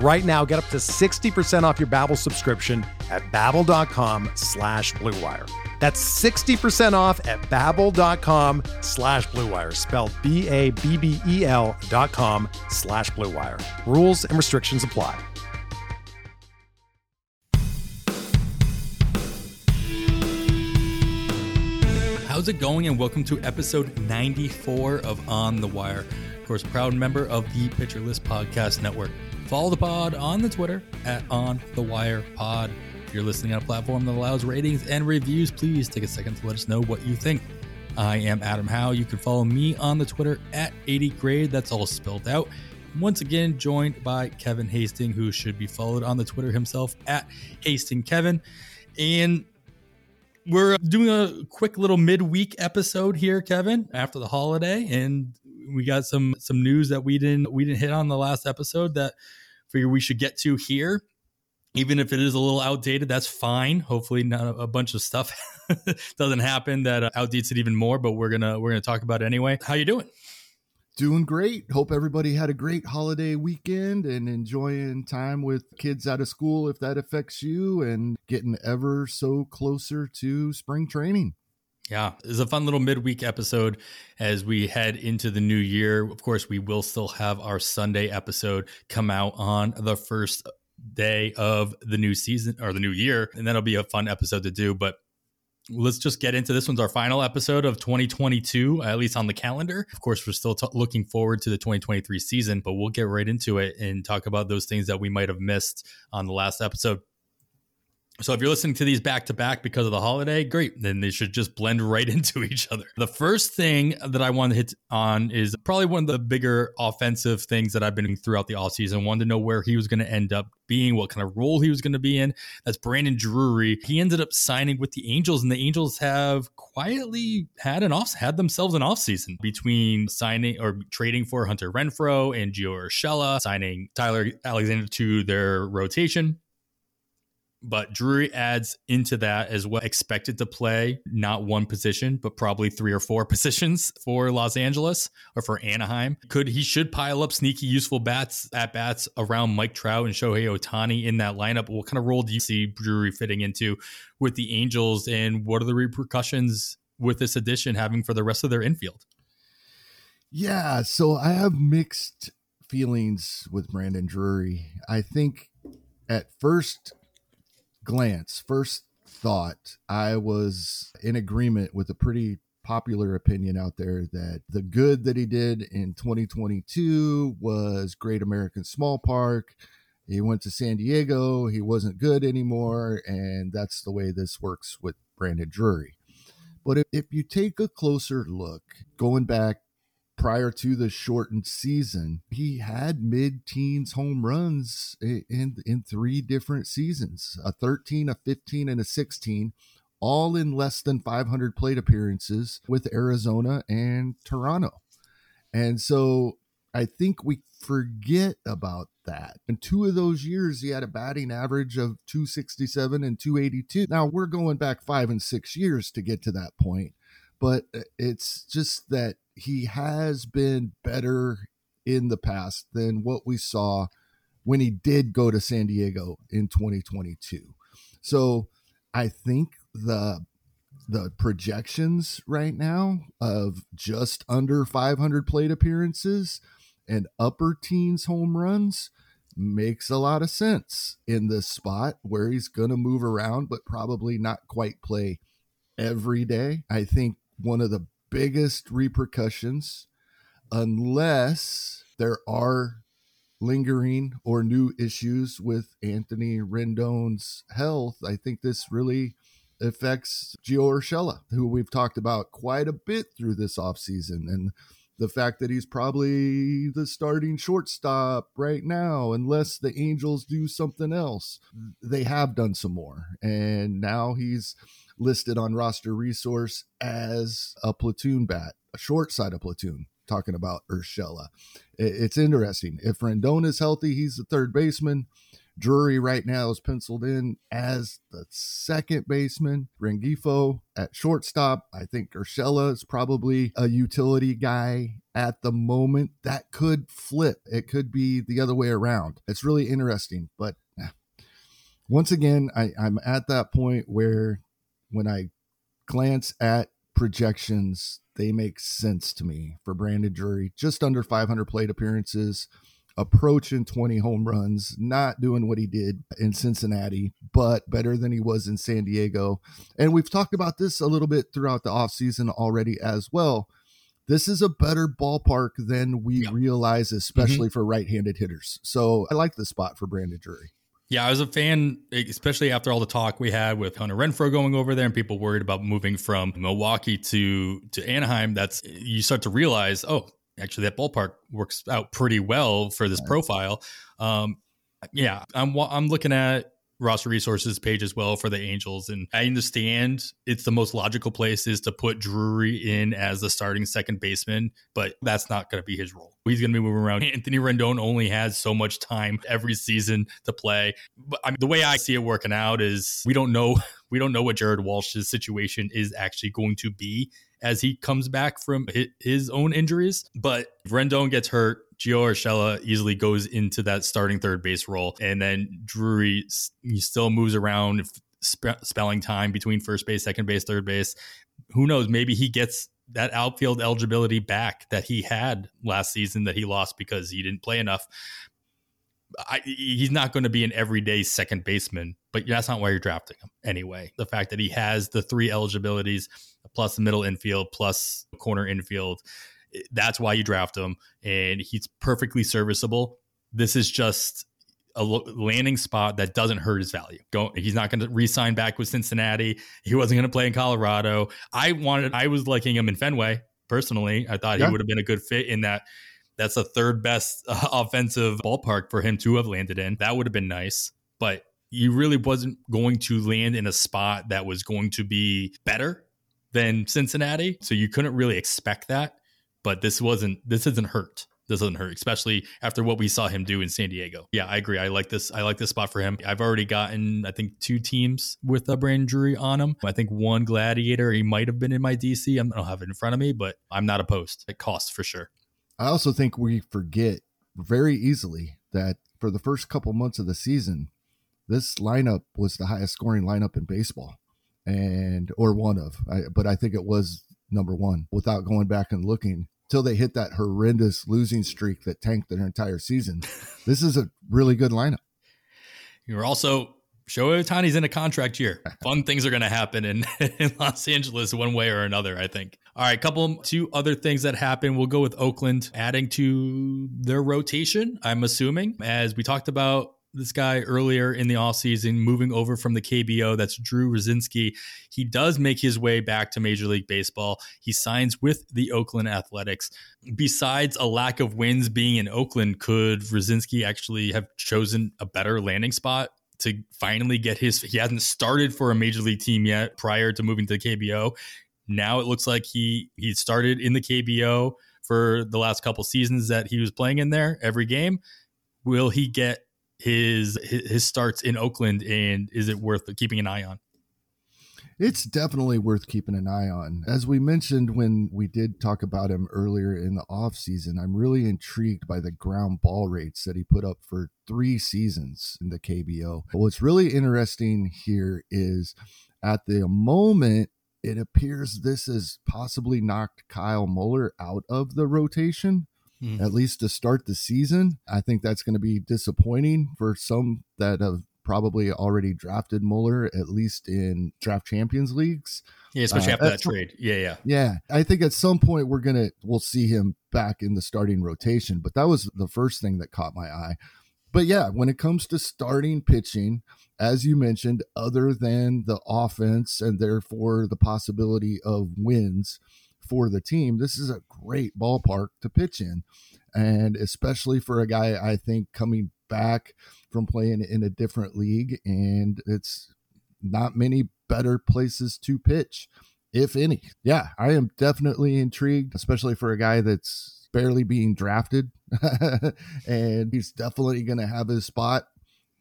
Right now, get up to 60% off your Babbel subscription at babbel.com slash bluewire. That's 60% off at babbel.com slash bluewire, spelled B-A-B-B-E-L dot com slash bluewire. Rules and restrictions apply. How's it going? And welcome to episode 94 of On the Wire. Of course, proud member of the Pitcher List Podcast Network. Follow the pod on the Twitter at On the Wire Pod. If you're listening on a platform that allows ratings and reviews, please take a second to let us know what you think. I am Adam Howe. You can follow me on the Twitter at 80 grade. That's all spelled out. Once again, joined by Kevin Hasting, who should be followed on the Twitter himself at Hasting Kevin. And we're doing a quick little midweek episode here, Kevin, after the holiday, and we got some some news that we didn't we didn't hit on the last episode that figure we should get to here. Even if it is a little outdated, that's fine. Hopefully, not a bunch of stuff doesn't happen that uh, outdates it even more. But we're gonna we're gonna talk about it anyway. How you doing? Doing great. Hope everybody had a great holiday weekend and enjoying time with kids out of school if that affects you and getting ever so closer to spring training. Yeah, it's a fun little midweek episode as we head into the new year. Of course, we will still have our Sunday episode come out on the first day of the new season or the new year, and that'll be a fun episode to do. But let's just get into this one's our final episode of 2022 at least on the calendar of course we're still t- looking forward to the 2023 season but we'll get right into it and talk about those things that we might have missed on the last episode so if you're listening to these back to back because of the holiday, great. Then they should just blend right into each other. The first thing that I want to hit on is probably one of the bigger offensive things that I've been doing throughout the offseason. Wanted to know where he was going to end up being, what kind of role he was going to be in. That's Brandon Drury. He ended up signing with the Angels, and the Angels have quietly had an off had themselves an offseason between signing or trading for Hunter Renfroe and Gio Urshela, signing Tyler Alexander to their rotation but Drury adds into that as well. Expected to play not one position, but probably three or four positions for Los Angeles or for Anaheim. Could he should pile up sneaky, useful bats at bats around Mike Trout and Shohei Ohtani in that lineup? What kind of role do you see Drury fitting into with the Angels, and what are the repercussions with this addition having for the rest of their infield? Yeah, so I have mixed feelings with Brandon Drury. I think at first glance, first thought, I was in agreement with a pretty popular opinion out there that the good that he did in 2022 was Great American Small Park. He went to San Diego, he wasn't good anymore, and that's the way this works with Brandon Drury. But if, if you take a closer look, going back prior to the shortened season, he had mid-teens home runs in in three different seasons: a 13, a 15, and a 16, all in less than 500 plate appearances with Arizona and Toronto. And so I think we forget about that. In two of those years, he had a batting average of 267 and 282. Now we're going back five and six years to get to that point, but uh, it's just that he has been better in the past than what we saw when he did go to San Diego in 2022. So I think the the projections right now of just under 500 plate appearances and upper teens home runs makes a lot of sense in this spot where he's going to move around but probably not quite play every day. I think one of the biggest repercussions unless there are lingering or new issues with Anthony Rendon's health. I think this really affects Gio Urshela, who we've talked about quite a bit through this offseason. And the fact that he's probably the starting shortstop right now, unless the Angels do something else. They have done some more. And now he's listed on roster resource as a platoon bat, a short side of platoon, talking about Urshela. It's interesting. If Rendon is healthy, he's the third baseman. Drury right now is penciled in as the second baseman. Rengifo at shortstop. I think Urshela is probably a utility guy at the moment. That could flip. It could be the other way around. It's really interesting. But eh. once again, I, I'm at that point where when I glance at projections, they make sense to me for Brandon Drury. Just under 500 plate appearances approaching 20 home runs, not doing what he did in Cincinnati, but better than he was in San Diego. And we've talked about this a little bit throughout the offseason already as well. This is a better ballpark than we yeah. realize, mm-hmm. especially mm-hmm. for right handed hitters. So I like the spot for Brandon Drury. Yeah, I was a fan, especially after all the talk we had with Hunter Renfroe going over there and people worried about moving from Milwaukee to to Anaheim. That's you start to realize, oh, actually that ballpark works out pretty well for this profile. Um, yeah, I'm I'm looking at roster resources page as well for the Angels, and I understand it's the most logical place is to put Drury in as the starting second baseman, but that's not going to be his role. He's going to be moving around. Anthony Rendon only has so much time every season to play. But I mean, the way I see it working out is we don't know we don't know what Jared Walsh's situation is actually going to be as he comes back from his own injuries. But if Rendon gets hurt, Gio Urshela easily goes into that starting third base role. And then Drury he still moves around, spelling time between first base, second base, third base. Who knows? Maybe he gets that outfield eligibility back that he had last season that he lost because he didn't play enough. I, he's not going to be an everyday second baseman, but that's not why you're drafting him anyway. The fact that he has the three eligibilities plus the middle infield plus corner infield, that's why you draft him, and he's perfectly serviceable. This is just a landing spot that doesn't hurt his value. Go, he's not going to re-sign back with Cincinnati. He wasn't going to play in Colorado. I wanted, I was liking him in Fenway personally. I thought yeah. he would have been a good fit in that that's the third best uh, offensive ballpark for him to have landed in. That would have been nice, but he really wasn't going to land in a spot that was going to be better than Cincinnati. So you couldn't really expect that. But this wasn't, this isn't hurt. This doesn't hurt, especially after what we saw him do in San Diego. Yeah, I agree. I like this. I like this spot for him. I've already gotten, I think, two teams with a Brandon Drury on him. I think one Gladiator, he might have been in my DC. I don't have it in front of me, but I'm not opposed. It costs for sure. I also think we forget very easily that for the first couple months of the season, this lineup was the highest scoring lineup in baseball, and or one of. I, but I think it was number one without going back and looking till they hit that horrendous losing streak that tanked their entire season. this is a really good lineup. You're also Shohei Ohtani's in a contract year. Fun things are going to happen in, in Los Angeles one way or another, I think. All right, couple two other things that happen. We'll go with Oakland adding to their rotation, I'm assuming. As we talked about this guy earlier in the offseason, moving over from the KBO. That's Drew Rucinski. He does make his way back to Major League Baseball. He signs with the Oakland Athletics. Besides a lack of wins being in Oakland, could Rucinski actually have chosen a better landing spot to finally get his? He hasn't started for a Major League team yet prior to moving to the KBO. Now it looks like he he started in the KBO for the last couple seasons that he was playing in there every game. Will he get his his starts in Oakland and is it worth keeping an eye on? It's definitely worth keeping an eye on. As we mentioned when we did talk about him earlier in the offseason, I'm really intrigued by the ground ball rates that he put up for three seasons in the KBO. But what's really interesting here is at the moment, it appears this has possibly knocked Kyle Muller out of the rotation. Mm. At least to start the season, I think that's going to be disappointing for some that have probably already drafted Muller, at least in draft champions leagues. Yeah, especially uh, after that trade. Yeah, yeah. Yeah. I think at some point we're gonna we'll see him back in the starting rotation. But that was the first thing that caught my eye. But yeah, when it comes to starting pitching, as you mentioned, other than the offense and therefore the possibility of wins for the team, this is a great ballpark to pitch in. And especially for a guy, I think, coming back from playing in a different league. And it's not many better places to pitch, if any. Yeah, I am definitely intrigued, especially for a guy that's barely being drafted. and he's definitely going to have his spot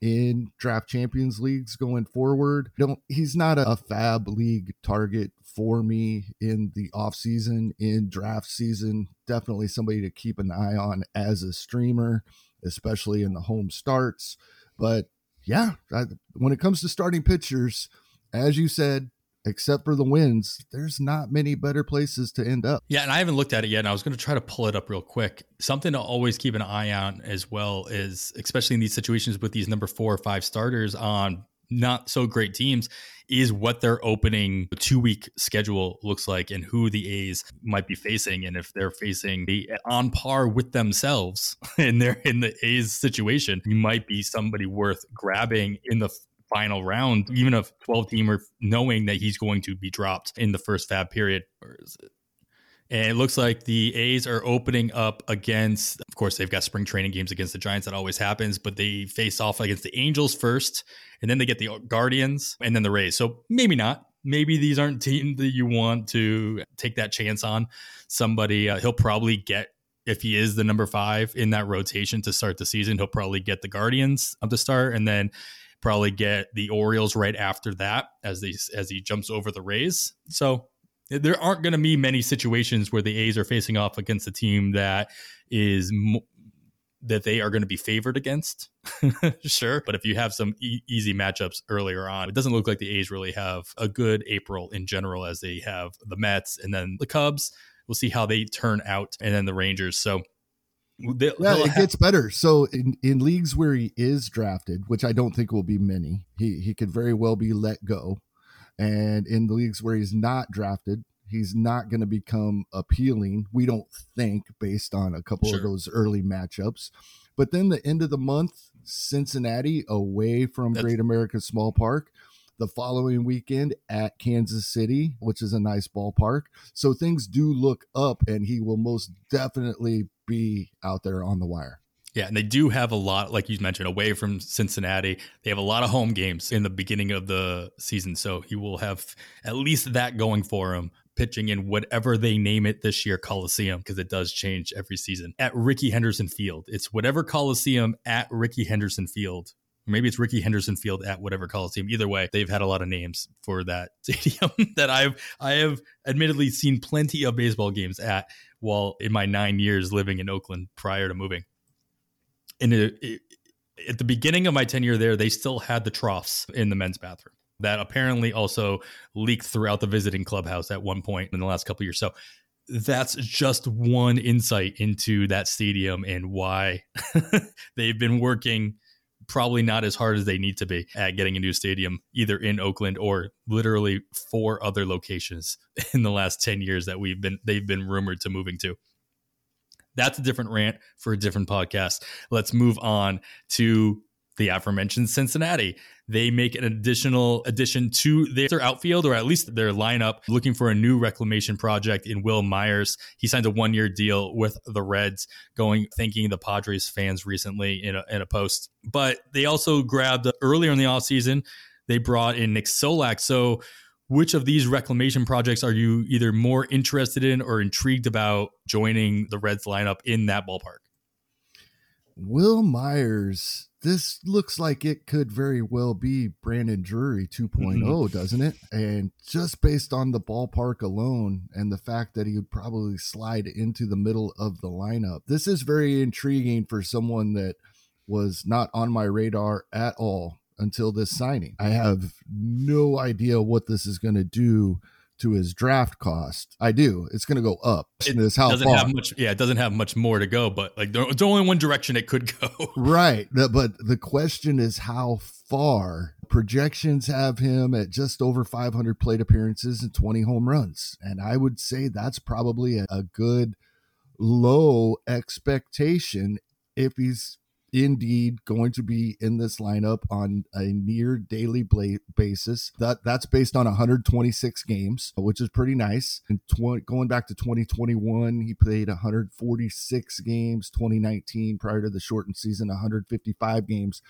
in draft champions leagues going forward. Don't he's not a, a fab league target for me in the off season, in draft season. Definitely somebody to keep an eye on as a streamer, especially in the home starts. But yeah, I, when it comes to starting pitchers, as you said, except for the wins, there's not many better places to end up. Yeah, and I haven't looked at it yet. And I was going to try to pull it up real quick. Something to always keep an eye on as well is, especially in these situations with these number four or five starters on not so great teams, is what their opening two week schedule looks like and who the A's might be facing. And if they're facing the on par with themselves and they're in the A's situation, you might be somebody worth grabbing in the final round, even a 12 teamer, knowing that he's going to be dropped in the first fab period. Where is it? And it looks like the A's are opening up against, of course, they've got spring training games against the Giants. That always happens, but they face off against the Angels first, and then they get the Guardians and then the Rays. So maybe not. Maybe these aren't teams that you want to take that chance on. Somebody, uh, he'll probably get if he is the number five in that rotation to start the season, he'll probably get the Guardians of the start, and then probably get the Orioles right after that as they as he jumps over the Rays. So there aren't going to be many situations where the A's are facing off against a team that is mo- that they are going to be favored against. sure, but if you have some e- easy matchups earlier on, it doesn't look like the A's really have a good April in general as they have the Mets and then the Cubs. We'll see how they turn out and then the Rangers. So They'll, yeah, it have- gets better. So in, in leagues where he is drafted, which I don't think will be many, he he could very well be let go. And in the leagues where he's not drafted, he's not going to become appealing. We don't think based on a couple sure. of those early matchups. But then the end of the month, Cincinnati away from That's- Great American Small Park the following weekend at Kansas City, which is a nice ballpark. So things do look up, and he will most definitely be out there on the wire. Yeah, and they do have a lot, like you mentioned, away from Cincinnati. They have a lot of home games in the beginning of the season. So he will have at least that going for him, pitching in whatever they name it this year, Coliseum, because it does change every season. At Rickey Henderson Field. It's whatever Coliseum at Rickey Henderson Field maybe it's Rickey Henderson Field at whatever Coliseum. Either way, they've had a lot of names for that stadium that I've I have admittedly seen plenty of baseball games at while in my nine years living in Oakland prior to moving. And it, it, at the beginning of my tenure there, they still had the troughs in the men's bathroom that apparently also leaked throughout the visiting clubhouse at one point in the last couple years. So that's just one insight into that stadium and why they've been working probably not as hard as they need to be at getting a new stadium, either in Oakland or literally four other locations in the last 10 years that we've been they've been rumored to moving to. That's a different rant for a different podcast. Let's move on to the aforementioned Cincinnati. They make an additional addition to their outfield, or at least their lineup, looking for a new reclamation project in Wil Myers. He signed a one year deal with the Reds, going thanking the Padres fans recently in a, in a post. But they also grabbed earlier in the offseason, they brought in Nick Solak. So, which of these reclamation projects are you either more interested in or intrigued about joining the Reds lineup in that ballpark? Wil Myers this looks like it could very well be Brandon Drury 2 mm-hmm. doesn't it? And just based on the ballpark alone and the fact that he would probably slide into the middle of the lineup, this is very intriguing for someone that was not on my radar at all until this signing. I have no idea what this is going to do to his draft cost. I do. It's going to go up. It Is how doesn't far. have much. Yeah, it doesn't have much more to go. But like, it's only one direction it could go. Right. But the question is how far. Projections have him at just over 500 plate appearances and 20 home runs. And I would say that's probably a, a good low expectation if he's indeed going to be in this lineup on a near daily bla- basis. That that's based on 126 games, which is pretty nice. And tw- going back to 2021, he played 146 games. 2019, prior to the shortened season, 155 games.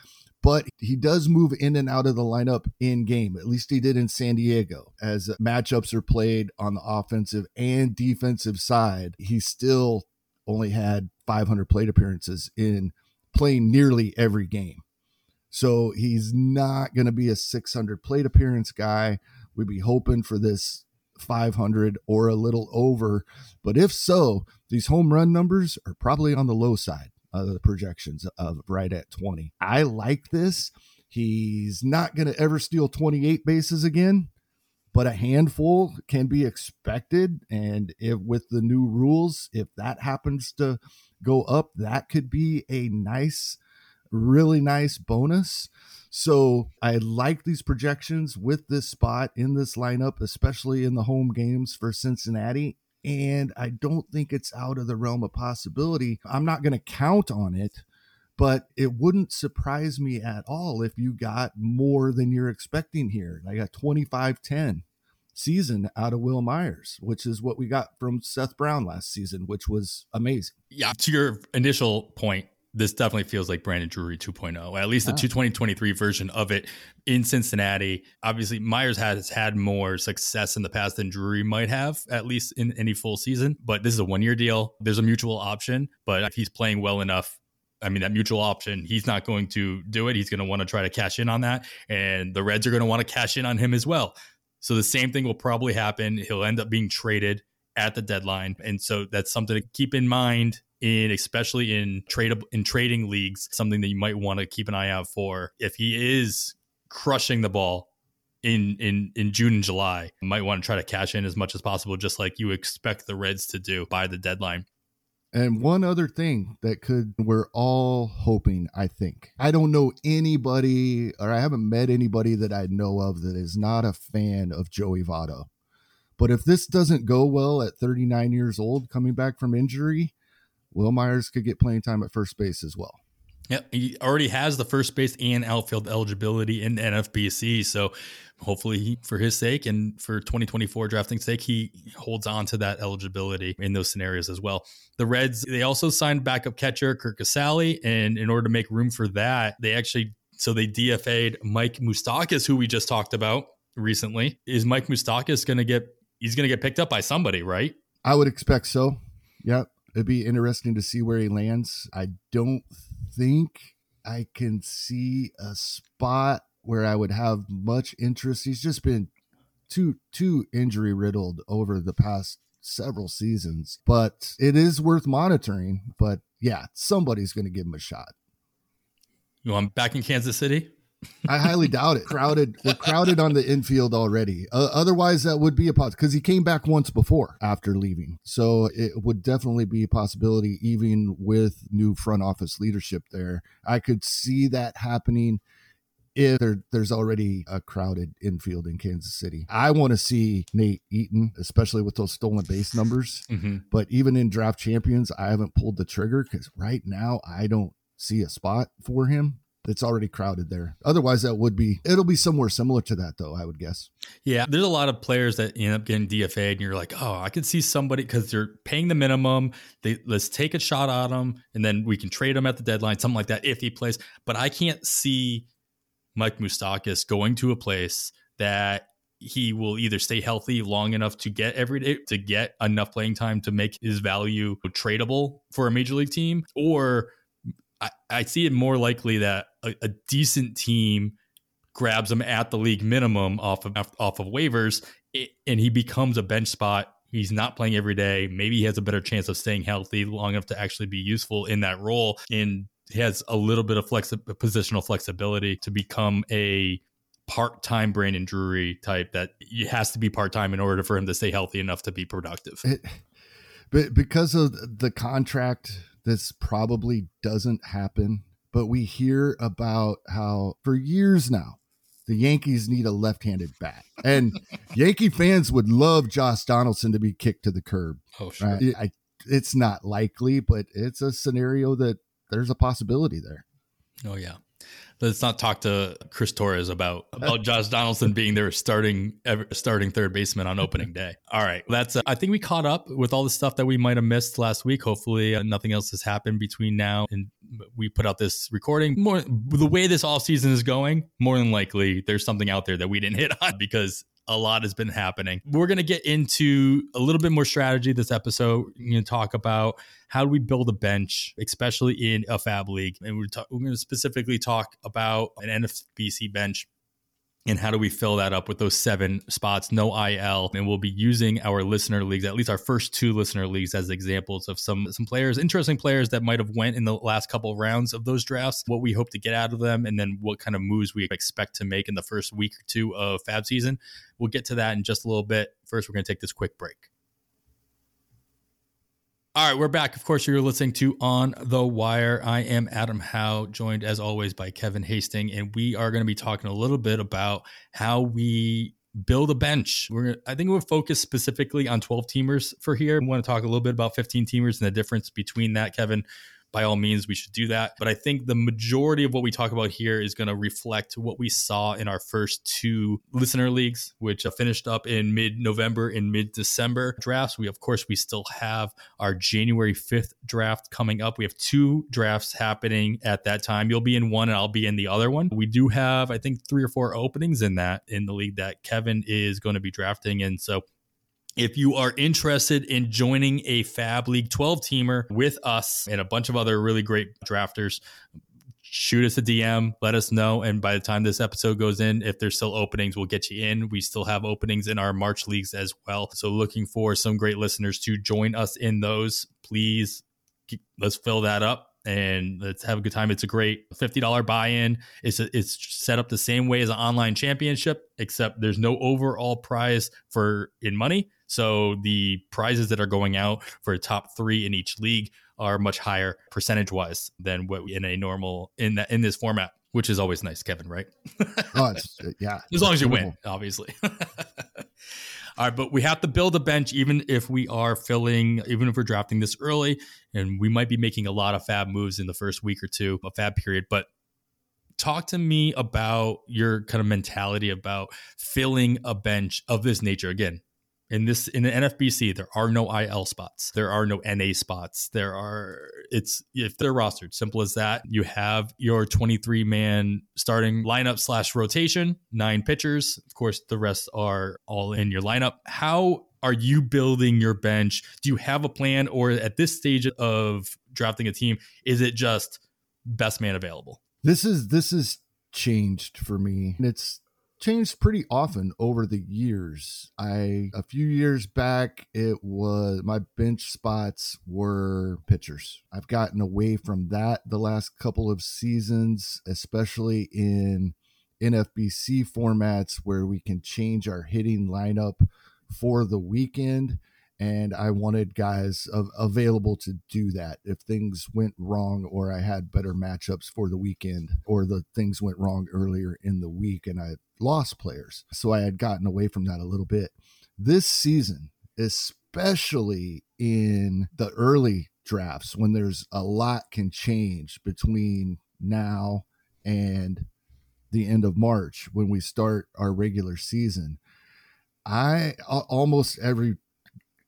But he does move in and out of the lineup in game. At least he did in San Diego. As matchups are played on the offensive and defensive side, he still only had 500 plate appearances in playing nearly every game. So he's not going to be a 600 plate appearance guy. We'd be hoping for this 500 or a little over. But if so, these home run numbers are probably on the low side of the projections of right at 20. I like this. He's not going to ever steal 28 bases again, but a handful can be expected. And if with the new rules, if that happens to go up, that could be a nice, really nice bonus. So I like these projections with this spot in this lineup, especially in the home games for Cincinnati. And I don't think it's out of the realm of possibility. I'm not going to count on it, but it wouldn't surprise me at all if you got more than you're expecting here, like a 25 10 season out of Wil Myers, which is what we got from Seth Brown last season, which was amazing. yeah. To your initial point, this definitely feels like Brandon Drury 2.0, at least the Ah. 2023 version of it in Cincinnati. Obviously, Myers has had more success in the past than Drury might have, at least in any full season. But this is a one year deal. There's a mutual option, but if he's playing well enough, I mean, that mutual option, he's not going to do it. He's going to want to try to cash in on that. And the Reds are going to want to cash in on him as well. So the same thing will probably happen. He'll end up being traded at the deadline. And so that's something to keep in mind in especially in trade in trading leagues, something that you might want to keep an eye out for. If he is crushing the ball in in in June and July, might want to try to cash in as much as possible, just like you expect the Reds to do by the deadline. And one other thing that could, we're all hoping, I think. I don't know anybody, or I haven't met anybody that I know of that is not a fan of Joey Votto. But if this doesn't go well at 39 years old, coming back from injury, Wil Myers could get playing time at first base as well. Yeah, he already has the first base and outfield eligibility in NFBC. So hopefully, he, for his sake and for 2024 drafting sake, he holds on to that eligibility in those scenarios as well. The Reds, they also signed backup catcher Curt Casali. And in order to make room for that, they actually, so they DFA'd Mike Moustakas, who we just talked about recently. Is Mike Moustakas going to get, he's going to get picked up by somebody, right? I would expect so. Yeah. It'd be interesting to see where he lands. I don't think I can see a spot where I would have much interest. He's just been too too injury riddled over the past several seasons, but it is worth monitoring. But yeah, somebody's going to give him a shot. You I'm back in Kansas City. I highly doubt it. Crowded, we're crowded on the infield already. Uh, otherwise, that would be a possibility because he came back once before after leaving. So it would definitely be a possibility, even with new front office leadership there. I could see that happening if there, there's already a crowded infield in Kansas City. I want to see Nate Eaton, especially with those stolen base numbers. Mm-hmm. But even in draft champions, I haven't pulled the trigger because right now I don't see a spot for him. It's already crowded there. Otherwise, that would be it'll be somewhere similar to that, though. I would guess. Yeah, there's a lot of players that end up getting DFA'd, and you're like, oh, I could see somebody because they're paying the minimum. They let's take a shot at them, and then we can trade them at the deadline, something like that, if he plays. But I can't see Mike Moustakas going to a place that he will either stay healthy long enough to get every day to get enough playing time to make his value tradable for a major league team, or I, I see it more likely that a, a decent team grabs him at the league minimum off of off of waivers, it, and he becomes a bench spot. He's not playing every day. Maybe he has a better chance of staying healthy long enough to actually be useful in that role, and has a little bit of flexi- positional flexibility to become a part-time Brandon Drury type that has to be part-time in order for him to stay healthy enough to be productive. It, but because of the contract, this probably doesn't happen. But we hear about how for years now the Yankees need a left-handed bat, and Yankee fans would love Josh Donaldson to be kicked to the curb. Oh, sure. Right? I, it's not likely, but it's a scenario that there's a possibility there. Oh yeah. Let's not talk to Chris Torres about about Josh Donaldson being their starting ever, starting third baseman on opening day. All right, that's. Uh, I think we caught up with all the stuff that we might have missed last week. Hopefully, uh, nothing else has happened between now and we put out this recording. More the way this all season is going, more than likely there's something out there that we didn't hit on because a lot has been happening. We're going to get into a little bit more strategy this episode. We're going to talk about how do we build a bench, especially in a fab league. And we're, ta- we're going to specifically talk about an NFBC bench and how do we fill that up with those seven spots? No il and we'll be using our listener leagues at least our first two listener leagues as examples of some some players interesting players that might have went in the last couple of rounds of those drafts what we hope to get out of them and then what kind of moves we expect to make in the first week or two of fab season. We'll get to that in just a little bit. First we're going to take this quick break all right, we're back. Of course, you're listening to On the Wire. I am Adam Howe, joined as always by Kevin Hasting, and we are going to be talking a little bit about how we build a bench. We're I think we'll focus specifically on 12 teamers for here. We want to talk a little bit about 15 teamers and the difference between that, Kevin by all means, we should do that. But I think the majority of what we talk about here is going to reflect what we saw in our first two listener leagues, which finished up in mid November and mid December drafts. We, of course, we still have our January 5th draft coming up. We have two drafts happening at that time. You'll be in one and I'll be in the other one. We do have, I think, three or four openings in that in the league that Kevin is going to be drafting. And so if you are interested in joining a Fab League 12 teamer with us and a bunch of other really great drafters, shoot us a DM, let us know. And by the time this episode goes in, if there's still openings, we'll get you in. We still have openings in our March leagues as well. So looking for some great listeners to join us in those. Please let's fill that up and let's have a good time. It's a great $50 buy-in. It's it's set up the same way as an online championship, except there's no overall prize for in money. So the prizes that are going out for top three in each league are much higher percentage wise than what in a normal in that in this format, which is always nice, Kevin. Right? oh, uh, yeah. As long as you win, obviously. All right, but we have to build a bench even if we are filling, even if we're drafting this early, and we might be making a lot of fab moves in the first week or two, a fab period. But talk to me about your kind of mentality about filling a bench of this nature. Again, in this in the NFBC, there are no IL spots. There are no NA spots. There are it's if they're rostered, simple as that. You have your 23 man starting lineup slash rotation, nine pitchers. Of course, the rest are all in your lineup. How are you building your bench? Do you have a plan, or at this stage of drafting a team, is it just best man available? This is this is changed for me. It's changed pretty often over the years. I a few years back it was my bench spots were pitchers. I've gotten away from that the last couple of seasons, especially in NFBC formats where we can change our hitting lineup for the weekend and I wanted guys available to do that if things went wrong or I had better matchups for the weekend or the things went wrong earlier in the week and I lost players. So I had gotten away from that a little bit. This season, especially in the early drafts when there's a lot can change between now and the end of March when we start our regular season. I almost every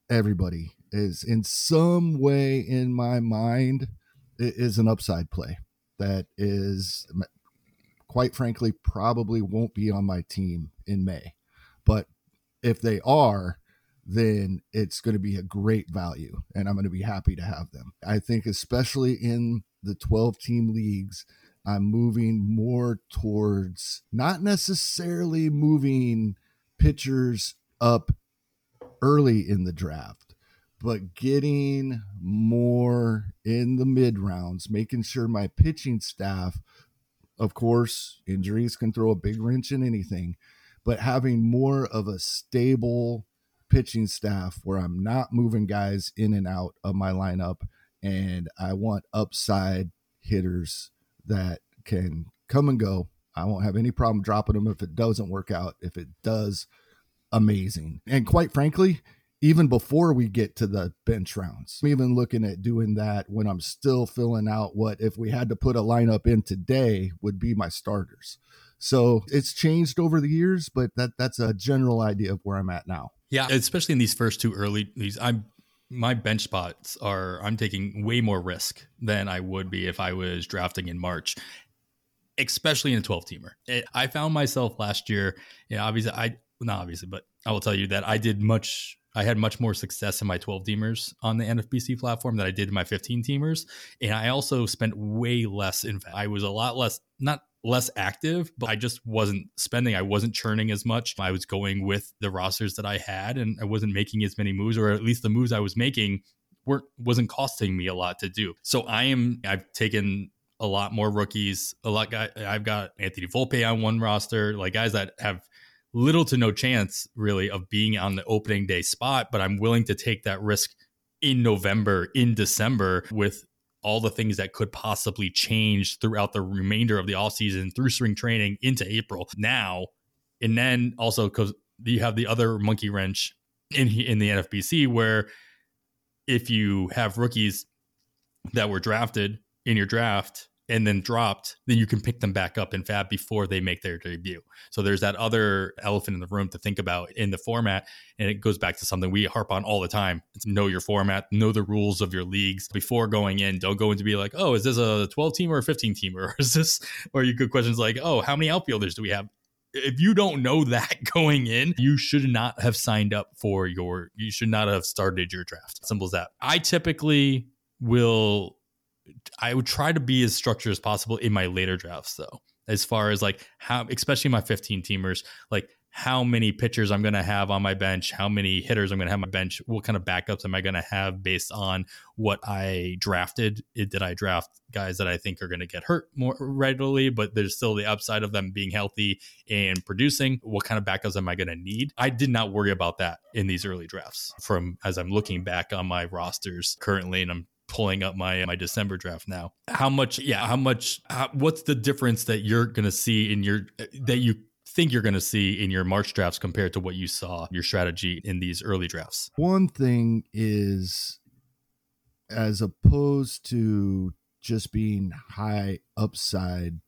everybody is in some way in my mind is an upside play that is quite frankly probably won't be on my team in May. But if they are, then it's going to be a great value and I'm going to be happy to have them. I think especially in the 12 team leagues, I'm moving more towards not necessarily moving pitchers up early in the draft, but getting more in the mid rounds, making sure my pitching staff Of course, injuries can throw a big wrench in anything, but having more of a stable pitching staff where I'm not moving guys in and out of my lineup and I want upside hitters that can come and go. I won't have any problem dropping them if it doesn't work out. If it does, amazing. And quite frankly, even before we get to the bench rounds. I'm even looking at doing that when I'm still filling out what if we had to put a lineup in today would be my starters. So it's changed over the years, but that that's a general idea of where I'm at now. Yeah, especially in these first two early these I'm my bench spots are I'm taking way more risk than I would be if I was drafting in March, especially in a 12 teamer. Eh, I found myself last year, you know, obviously I not obviously, but I will tell you that I did much I had much more success in my 12 teamers on the NFBC platform than I did in my 15 teamers. And I also spent way less in fact, I was a lot less not less active, but I just wasn't spending. I wasn't churning as much. I was going with the rosters that I had and I wasn't making as many moves, or at least the moves I was making weren't wasn't costing me a lot to do. So I am I've taken a lot more rookies, a lot guy I've got Anthony Volpe on one roster, like guys that have little to no chance really of being on the opening day spot, but I'm willing to take that risk in November, in December with all the things that could possibly change throughout the remainder of the off season through spring training into April now. And then also because you have the other monkey wrench in in the NFBC where if you have rookies that were drafted in your draft and then dropped, then you can pick them back up in Fab before they make their debut. So there's that other elephant in the room to think about in the format. And it goes back to something we harp on all the time. It's know your format, know the rules of your leagues before going in. Don't go in to be like, oh, is this a 12 team or a 15 team? Or is this, or you could questions like, oh, how many outfielders do we have? If you don't know that going in, you should not have signed up for your, you should not have started your draft. Simple as that. I typically will I would try to be as structured as possible in my later drafts, though. As far as like how, especially my 15 teamers, like how many pitchers I'm going to have on my bench, how many hitters I'm going to have on my bench, what kind of backups am I going to have based on what I drafted? Did I draft guys that I think are going to get hurt more readily, but there's still the upside of them being healthy and producing? What kind of backups am I going to need? I did not worry about that in these early drafts from as I'm looking back on my rosters currently, and I'm pulling up my my December draft now. How much? Yeah, how much? How, what's the difference that you're going to see in your that you think you're going to see in your March drafts compared to what you saw your strategy in these early drafts? One thing is, as opposed to just being high upside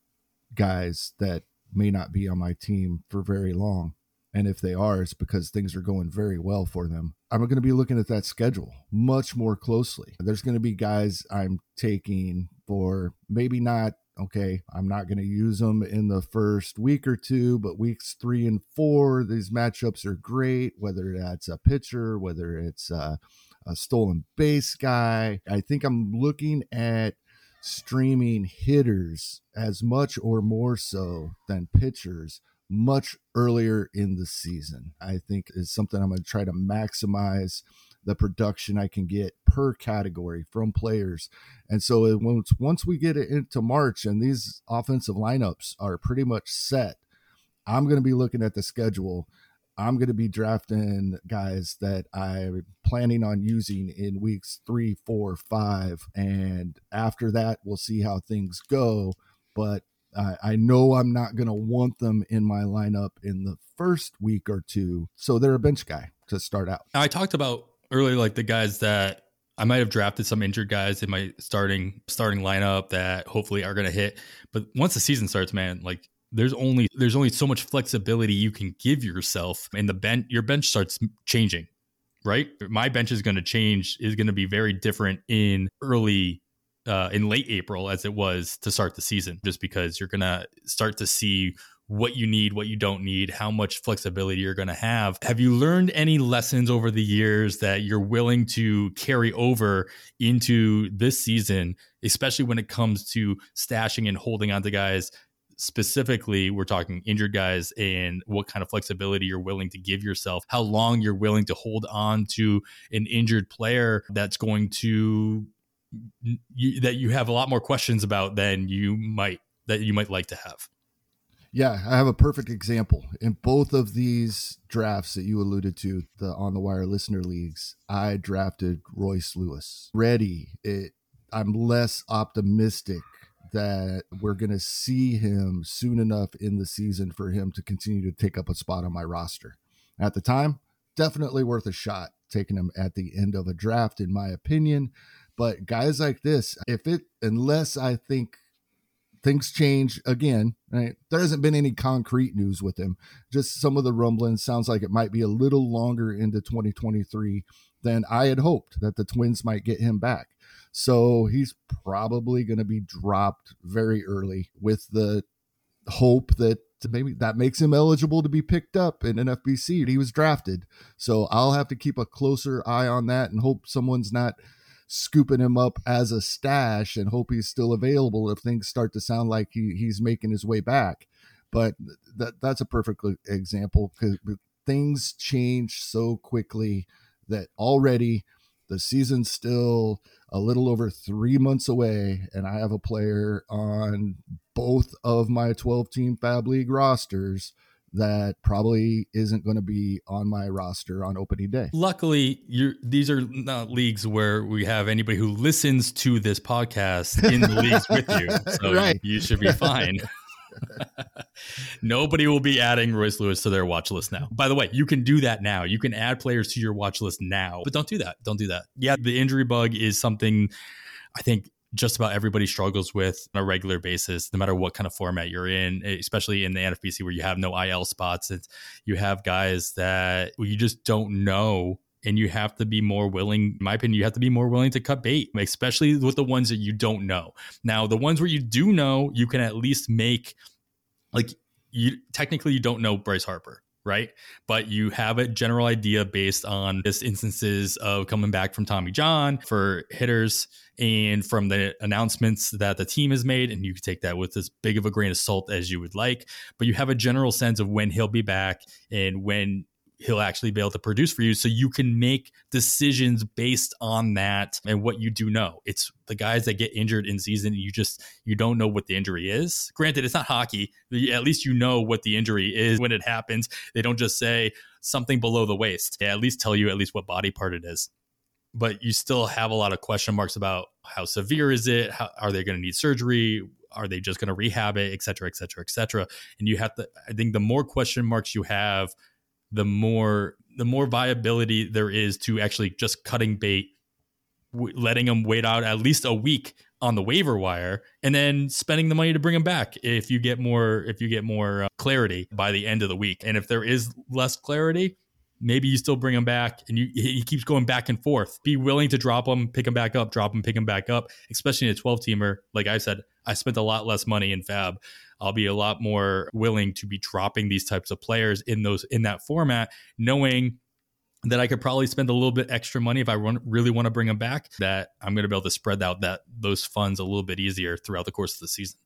guys that may not be on my team for very long. And if they are, it's because things are going very well for them. I'm going to be looking at that schedule much more closely. There's going to be guys I'm taking for maybe not, okay, I'm not going to use them in the first week or two, but weeks three and four, these matchups are great, whether that's a pitcher, whether it's a, a stolen base guy. I think I'm looking at streaming hitters as much or more so than pitchers much earlier in the season. I think is something I'm going to try to maximize the production I can get per category from players. And so once once we get it into March and these offensive lineups are pretty much set, I'm going to be looking at the schedule. I'm going to be drafting guys that I'm planning on using in weeks three, four, five. And after that, we'll see how things go. But I, I know I'm not going to want them in my lineup in the first week or two. So they're a bench guy to start out. I talked about earlier, like the guys that I might have drafted some injured guys in my starting starting lineup that hopefully are going to hit. But once the season starts, man, like there's only there's only so much flexibility you can give yourself, and the bench your bench starts changing. Right, my bench is going to change. Is going to be very different in early uh, in late April as it was to start the season, just because you're going to start to see what you need, what you don't need, how much flexibility you're going to have. Have you learned any lessons over the years that you're willing to carry over into this season, especially when it comes to stashing and holding on to guys? Specifically, we're talking injured guys and what kind of flexibility you're willing to give yourself, how long you're willing to hold on to an injured player that's going to you, that you have a lot more questions about than you might that you might like to have. Yeah, I have a perfect example. In both of these drafts that you alluded to, the on the wire listener leagues, I drafted Royce Lewis. Ready. It I'm less optimistic that we're going to see him soon enough in the season for him to continue to take up a spot on my roster. At the time, definitely worth a shot taking him at the end of a draft, in my opinion. But guys like this, if it, unless I think things change again, right? There hasn't been any concrete news with him, just some of the rumblings. Sounds like it might be a little longer into 2023 than I had hoped that the Twins might get him back. So he's probably going to be dropped very early with the hope that maybe that makes him eligible to be picked up in NFBC. He was drafted. So I'll have to keep a closer eye on that and hope someone's not scooping him up as a stash and hope he's still available if things start to sound like he, he's making his way back. But that that's a perfect example because things change so quickly that already the season's still a little over three months away, and I have a player on both of my 12 team FAAB League rosters that probably isn't going to be on my roster on opening day. Luckily, these are not leagues where we have anybody who listens to this podcast in the leagues with you. So right. you, you should be fine. Nobody will be adding Royce Lewis to their watch list now. By the way, you can do that now. You can add players to your watch list now, but don't do that. Don't do that. Yeah, the injury bug is something I think just about everybody struggles with on a regular basis, no matter what kind of format you're in, eh, especially in the NFBC where you have no IL spots. and you have guys that you just don't know and you have to be more willing in my opinion you have to be more willing to cut bait especially with the ones that you don't know now the ones where you do know you can at least make like you technically you don't know bryce harper right? But you have a general idea based on this instances of coming back from tommy john for hitters and from the announcements that the team has made and you can take that with as big of a grain of salt as you would like. But you have a general sense of when he'll be back and when he'll actually be able to produce for you so you can make decisions based on that and what you do know. It's the guys that get injured in season you just you don't know what the injury is. Granted it's not hockey. At least you know what the injury is when it happens. They don't just say something below the waist. They at least tell you at least what body part it is. But you still have a lot of question marks about how severe is it? How, are they going to need surgery? Are they just going to rehab it? Et cetera et cetera et cetera. And you have to i think the more question marks you have the more the more viability there is to actually just cutting bait, letting them wait out at least a week on the waiver wire, and then spending the money to bring them back if you get more if you get more uh, clarity by the end of the week. And if there is less clarity, maybe you still bring him back and you he keeps going back and forth. Be willing to drop him, pick him back up, drop him, pick him back up, especially in a 12 teamer. Like I said, I spent a lot less money in FAAB. I'll be a lot more willing to be dropping these types of players in those in that format, knowing that I could probably spend a little bit extra money if I really want to bring them back. That I'm going to be able to spread out that those funds a little bit easier throughout the course of the season.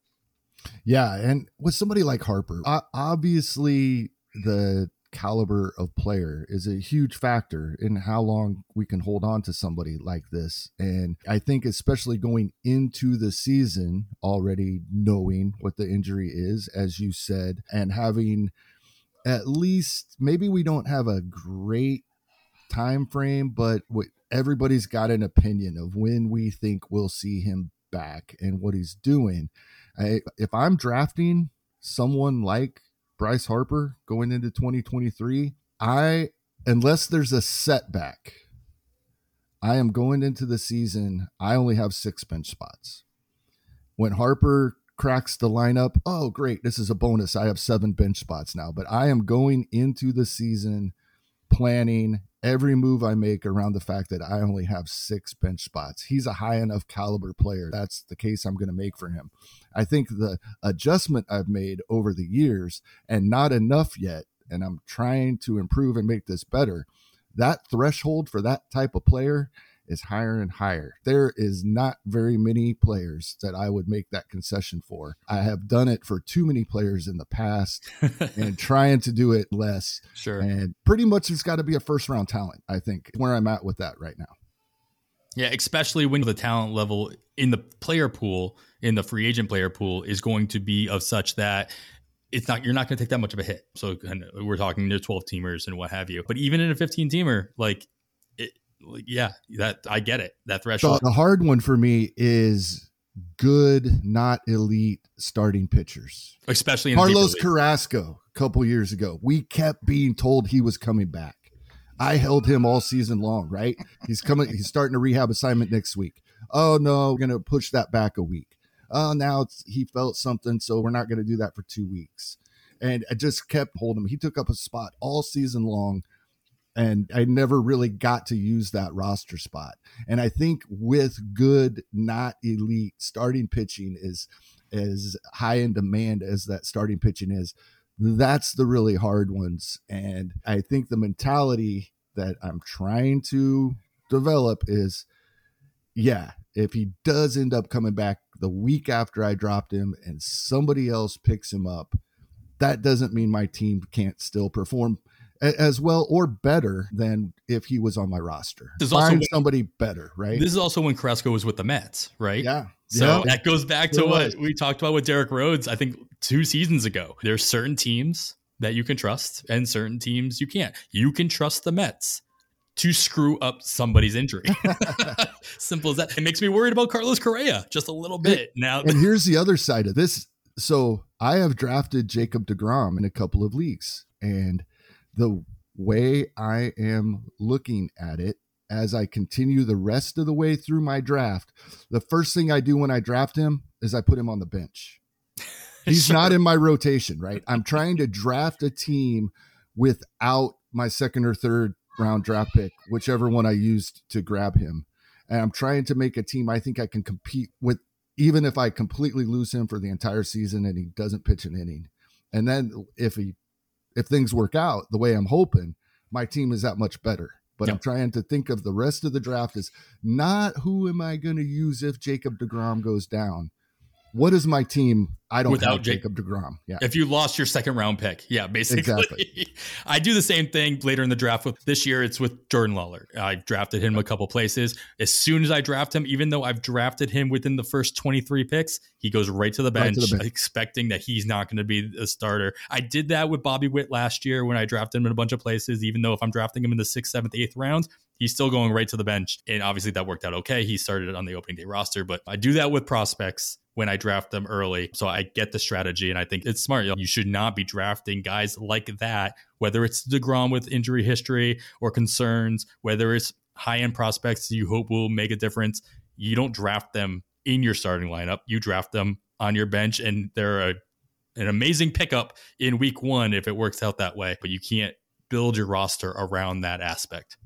Yeah, and with somebody like Harper, obviously the caliber of player is a huge factor in how long we can hold on to somebody like this. And I think, especially going into the season, already knowing what the injury is, as you said, and having at least maybe we don't have a great time frame, but everybody's got an opinion of when we think we'll see him back and what he's doing. I, if I'm drafting someone like Bryce Harper going into 2023, I unless there's a setback, I am going into the season. I only have six bench spots. When Harper cracks the lineup, oh great, this is a bonus. I have seven bench spots now. But I am going into the season planning every move I make around the fact that I only have six bench spots. He's a high enough caliber player. That's the case I'm going to make for him. I think the adjustment I've made over the years and not enough yet, and I'm trying to improve and make this better. That threshold for that type of player is higher and higher. There is not very many players that I would make that concession for. I have done it for too many players in the past and trying to do it less. Sure. And pretty much it's got to be a first round talent, I think, where I'm at with that right now. Yeah, especially when the talent level in the player pool, in the free agent player pool, is going to be of such that it's not you're not going to take that much of a hit. So we're talking near 12 teamers and what have you. But even in a 15 teamer, like like, yeah, that I get it. That threshold. So the hard one for me is good, not elite starting pitchers. Especially Carlos Carrasco a couple years ago. We kept being told he was coming back. I held him all season long, right? He's coming, he's starting a rehab assignment next week. Oh no, we're gonna push that back a week. Oh, now he felt something, so we're not gonna do that for two weeks. And I just kept holding him. He took up a spot all season long and I never really got to use that roster spot. And I think with good, not elite starting pitching is as high in demand as that starting pitching is that's the really hard ones. And I think the mentality that I'm trying to develop is yeah, if he does end up coming back the week after I dropped him and somebody else picks him up, that doesn't mean my team can't still perform as well or better than if he was on my roster. Find when, somebody better, right? This is also when Carrasco was with the Mets, right? Yeah. So yeah. that goes back to what we talked about with Derek Rhodes, I think two seasons ago. There's certain teams that you can trust and certain teams you can't. You can trust the Mets to screw up somebody's injury. Simple as that. It makes me worried about Carlos Correa just a little bit and, now. And here's the other side of this. So I have drafted Jacob DeGrom in a couple of leagues and the way I am looking at it as I continue the rest of the way through my draft, the first thing I do when I draft him is I put him on the bench. He's sure. not in my rotation, right? I'm trying to draft a team without my second or third round draft pick, whichever one I used to grab him. And I'm trying to make a team I think I can compete with, even if I completely lose him for the entire season and he doesn't pitch an inning. And then if he if things work out the way I'm hoping, my team is that much better. But yep. I'm trying to think of the rest of the draft as not who am I going to use if Jacob DeGrom goes down, what is my team? I don't know. without Jacob Degrom. Yeah. If you lost your second round pick, yeah, basically. Exactly. I do the same thing later in the draft. With this year, it's with Jordan Lawlar. I drafted him a couple places. As soon as I draft him, even though I've drafted him within the first twenty three picks, he goes right to the bench, right to the bench. expecting that he's not going to be a starter. I did that with Bobby Witt last year when I drafted him in a bunch of places. Even though if I'm drafting him in the sixth, seventh, eighth rounds, he's still going right to the bench. And obviously that worked out okay. He started on the opening day roster, but I do that with prospects when I draft them early. So I get the strategy and I think it's smart. You should not be drafting guys like that, whether it's DeGrom with injury history or concerns, whether it's high end prospects you hope will make a difference. You don't draft them in your starting lineup. You draft them on your bench and they're a, an amazing pickup in week one if it works out that way, but you can't build your roster around that aspect.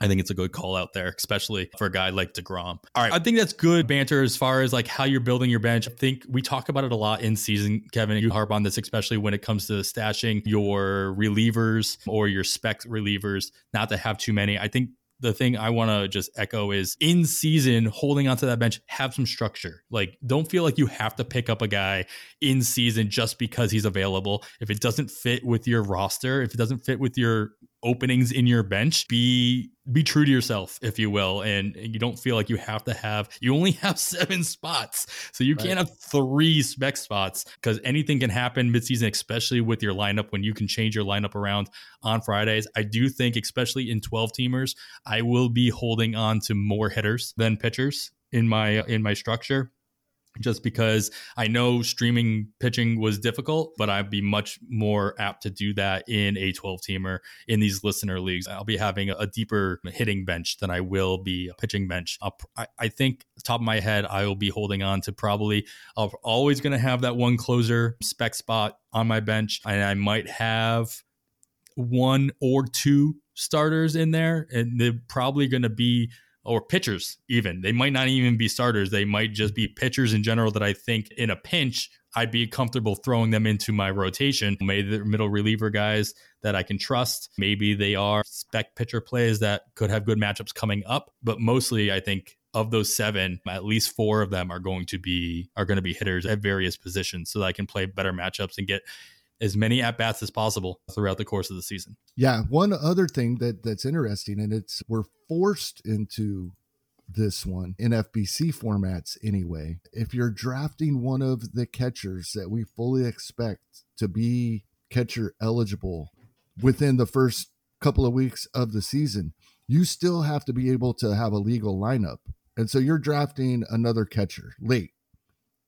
I think it's a good call out there, especially for a guy like DeGrom. All right. I think that's good banter as far as like how you're building your bench. I think we talk about it a lot in season, Kevin. You harp on this, especially when it comes to stashing your relievers or your spec relievers, not to have too many. I think the thing I want to just echo is in season, holding onto that bench, have some structure. Like, don't feel like you have to pick up a guy in season just because he's available. If it doesn't fit with your roster, if it doesn't fit with your openings in your bench be be true to yourself if you will. And you don't feel like you have to have you only have seven spots. So you right. can't have three spec spots because anything can happen midseason especially with your lineup when you can change your lineup around on fridays. I do think especially in 12 teamers i will be holding on to more hitters than pitchers in my in my structure just because I know streaming pitching was difficult, but I'd be much more apt to do that in a 12 teamer in these listener leagues. I'll be having a deeper hitting bench than I will be a pitching bench. I, I think, top of my head, I will be holding on to probably, I'm always going to have that one closer spec spot on my bench, and I might have one or two starters in there, and they're probably going to be or pitchers even. They might not even be starters. They might just be pitchers in general that I think in a pinch I'd be comfortable throwing them into my rotation. Maybe the middle reliever guys that I can trust. Maybe they are spec pitcher plays that could have good matchups coming up. But mostly I think of those seven, at least four of them are going to be are going to be hitters at various positions so that I can play better matchups and get as many at bats as possible throughout the course of the season. Yeah, one other thing that that's interesting, and it's we're forced into this one in FBC formats anyway. If you're drafting one of the catchers that we fully expect to be catcher eligible within the first couple of weeks of the season, you still have to be able to have a legal lineup. And so you're drafting another catcher late,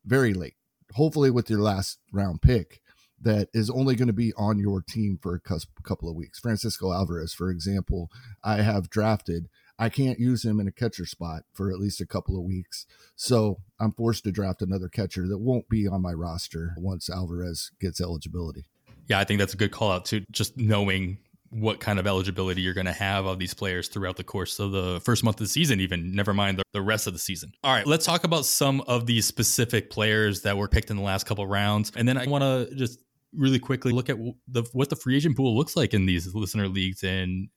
very late, hopefully with your last round pick that is only going to be on your team for a couple of weeks. Francisco Alvarez, for example, I have drafted. I can't use him in a catcher spot for at least a couple of weeks. So I'm forced to draft another catcher that won't be on my roster once Alvarez gets eligibility. Yeah, I think that's a good call out too. Just knowing what kind of eligibility you're going to have of these players throughout the course of the first month of the season, even never mind the, the rest of the season. All right, let's talk about some of these specific players that were picked in the last couple rounds. And then I want to just really quickly look at the what the free agent pool looks like in these listener leagues and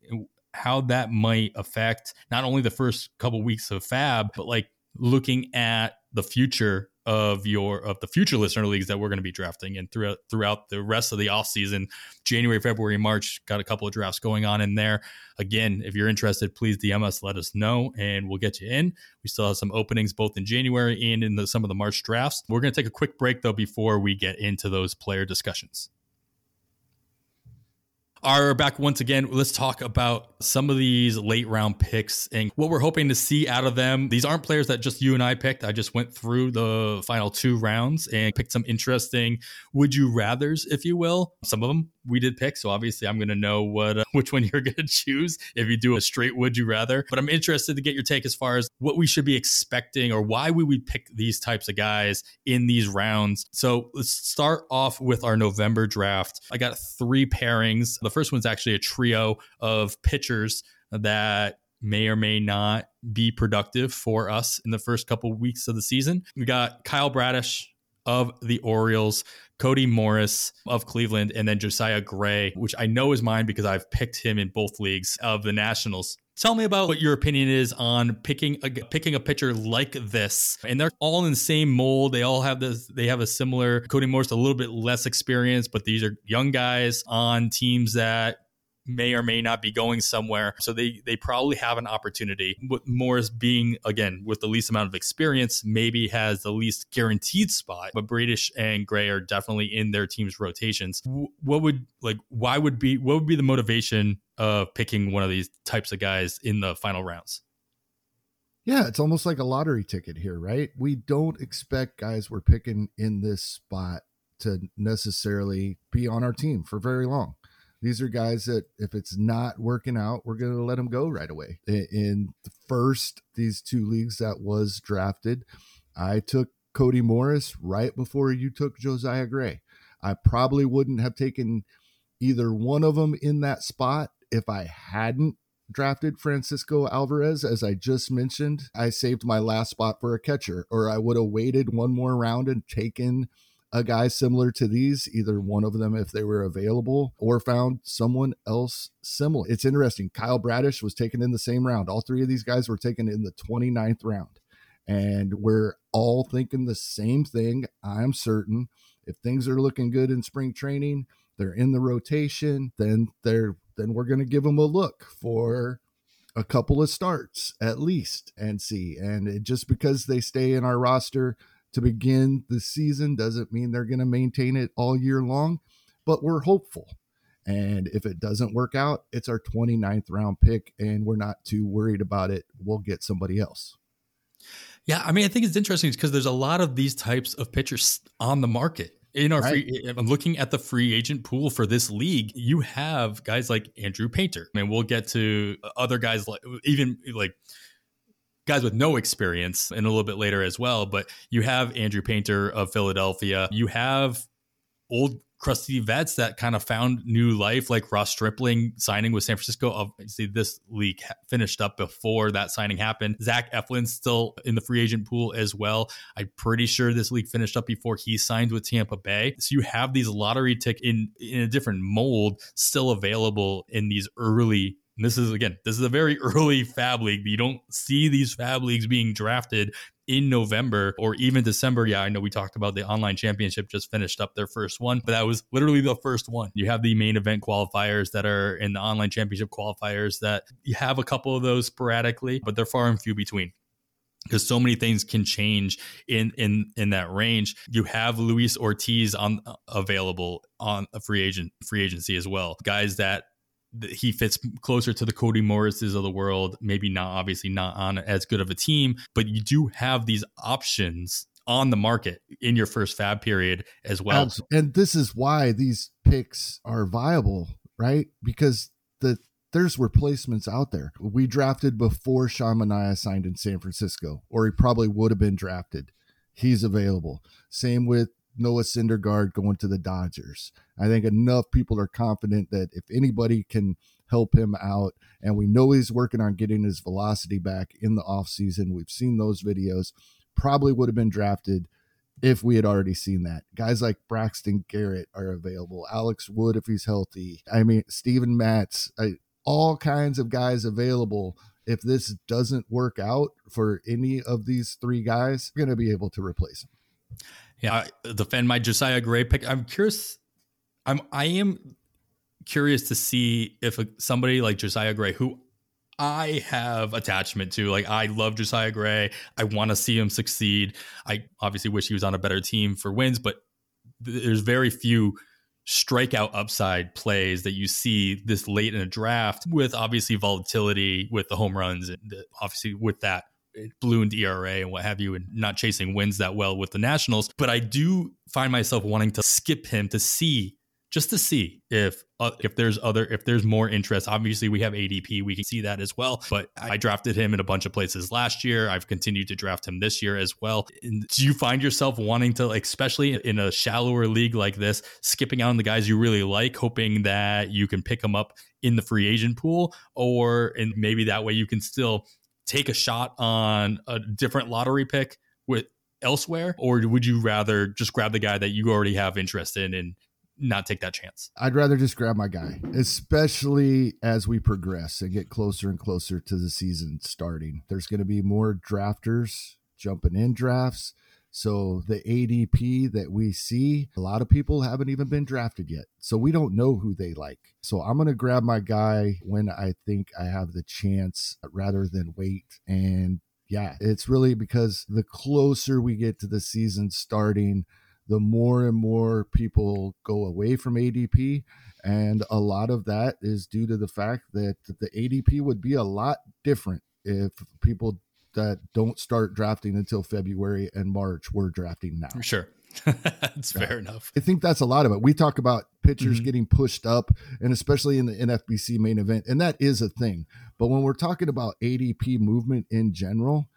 how that might affect not only the first couple weeks of FAAB but like looking at the future of your of the future listener leagues that we're going to be drafting and throughout throughout the rest of the off season. January february march got a couple of drafts going on in there. Again if you're interested please dm us let us know and we'll get you in. We still have some openings both in january and in the, some of the march drafts. We're going to take a quick break though before we get into those player discussions are back once again. Let's talk about some of these late round picks and what we're hoping to see out of them. These aren't players that just you and I picked. I just went through the final two rounds and picked some interesting would you rather's, if you will. Some of them we did pick, so obviously I'm going to know what uh, which one you're going to choose if you do a straight would you rather. But I'm interested to get your take as far as what we should be expecting or why we would pick these types of guys in these rounds. So let's start off with our November draft. I got three pairings. The first one's actually a trio of pitchers that may or may not be productive for us in the first couple weeks of the season. We got Kyle Bradish of the Orioles, Cody Morris of Cleveland, and then Josiah Gray, which I know is mine because I've picked him in both leagues of the Nationals. Tell me about what your opinion is on picking a, picking a pitcher like this, and they're all in the same mold. They all have this. They have a similar. Cody Morris a little bit less experience, but these are young guys on teams that may or may not be going somewhere. So they they probably have an opportunity. With Morris being again with the least amount of experience, maybe has the least guaranteed spot. But Bradish and Gray are definitely in their team's rotations. What would like why would be what would be the motivation of picking one of these types of guys in the final rounds? Yeah, it's almost like a lottery ticket here, right? We don't expect guys we're picking in this spot to necessarily be on our team for very long. These are guys that if it's not working out, we're going to let them go right away. In the first, these two leagues that was drafted, I took Cody Morris right before you took Josiah Gray. I probably wouldn't have taken either one of them in that spot if I hadn't drafted Francisco Alvarez, as I just mentioned. I saved my last spot for a catcher, or I would have waited one more round and taken a guy similar to these, either one of them if they were available, or found someone else similar. It's interesting. Kyle Bradish was taken in the same round. All three of these guys were taken in the 29th round. And we're all thinking the same thing. I'm certain. If things are looking good in spring training, they're in the rotation, then they're then we're going to give them a look for a couple of starts at least and see. And it, just because they stay in our roster to begin the season doesn't mean they're going to maintain it all year long, but we're hopeful. And if it doesn't work out, it's our 29th round pick, and we're not too worried about it. We'll get somebody else. Yeah, I mean, I think it's interesting because there's a lot of these types of pitchers on the market. In our right. free, I'm looking at the free agent pool for this league. You have guys like Andrew Painter. I mean, we'll get to other guys like even like guys with no experience and a little bit later as well. But you have Andrew Painter of Philadelphia. You have old crusty vets that kind of found new life, like Ross Stripling signing with San Francisco. Obviously, this league finished up before that signing happened. Zach Eflin's still in the free agent pool as well. I'm pretty sure this league finished up before he signed with Tampa Bay. So you have these lottery tick in in a different mold still available in these early and this is again, this is a very early FAAB league. You don't see these FAAB leagues being drafted in November or even December. Yeah, I know we talked about the online championship just finished up their first one, but that was literally the first one. You have the main event qualifiers that are in the online championship qualifiers that you have a couple of those sporadically, but they're far and few between. because so many things can change in in in that range. You have Luis Ortiz on uh, available on a free agent free agency as well. Guys that he fits closer to the Cody Morrises of the world. Maybe not obviously not on as good of a team, but you do have these options on the market in your first FAAB period as well. And this is why these picks are viable, right? Because the there's replacements out there. We drafted before Sean Manaea signed in San Francisco, or he probably would have been drafted. He's available. Same with Noah Syndergaard going to the Dodgers. I think enough people are confident that if anybody can help him out, and we know he's working on getting his velocity back in the offseason, we've seen those videos, probably would have been drafted if we had already seen that. Guys like Braxton Garrett are available. Alex Wood, if he's healthy. I mean, Steven Matz, I, all kinds of guys available. If this doesn't work out for any of these three guys, we're going to be able to replace them. Yeah, uh, defend my Josiah Gray pick. I'm curious. I'm I am curious to see if somebody like Josiah Gray, who I have attachment to, like I love Josiah Gray. I want to see him succeed. I obviously wish he was on a better team for wins, but there's very few strikeout upside plays that you see this late in a draft with obviously volatility with the home runs and obviously with that ballooned ERA and what have you, and not chasing wins that well with the Nationals. But I do find myself wanting to skip him to see just to see if uh, if there's other if there's more interest. Obviously, we have ADP, we can see that as well. But I drafted him in a bunch of places last year. I've continued to draft him this year as well. And do you find yourself wanting to, especially in a shallower league like this, skipping out on the guys you really like, hoping that you can pick them up in the free agent pool, or and maybe that way you can still take a shot on a different lottery pick with elsewhere, or would you rather just grab the guy that you already have interest in and not take that chance? I'd rather just grab my guy, especially as we progress and get closer and closer to the season starting. There's going to be more drafters jumping in drafts. So the ADP that we see, a lot of people haven't even been drafted yet. So we don't know who they like. So I'm going to grab my guy when I think I have the chance rather than wait. And yeah, it's really because the closer we get to the season starting, the more and more people go away from ADP. And a lot of that is due to the fact that the ADP would be a lot different if people that don't start drafting until February and March, we're drafting now. Sure. that's yeah. fair enough. I think that's a lot of it. We talk about pitchers mm-hmm. getting pushed up, and especially in the NFBC main event, and that is a thing. But when we're talking about ADP movement in general,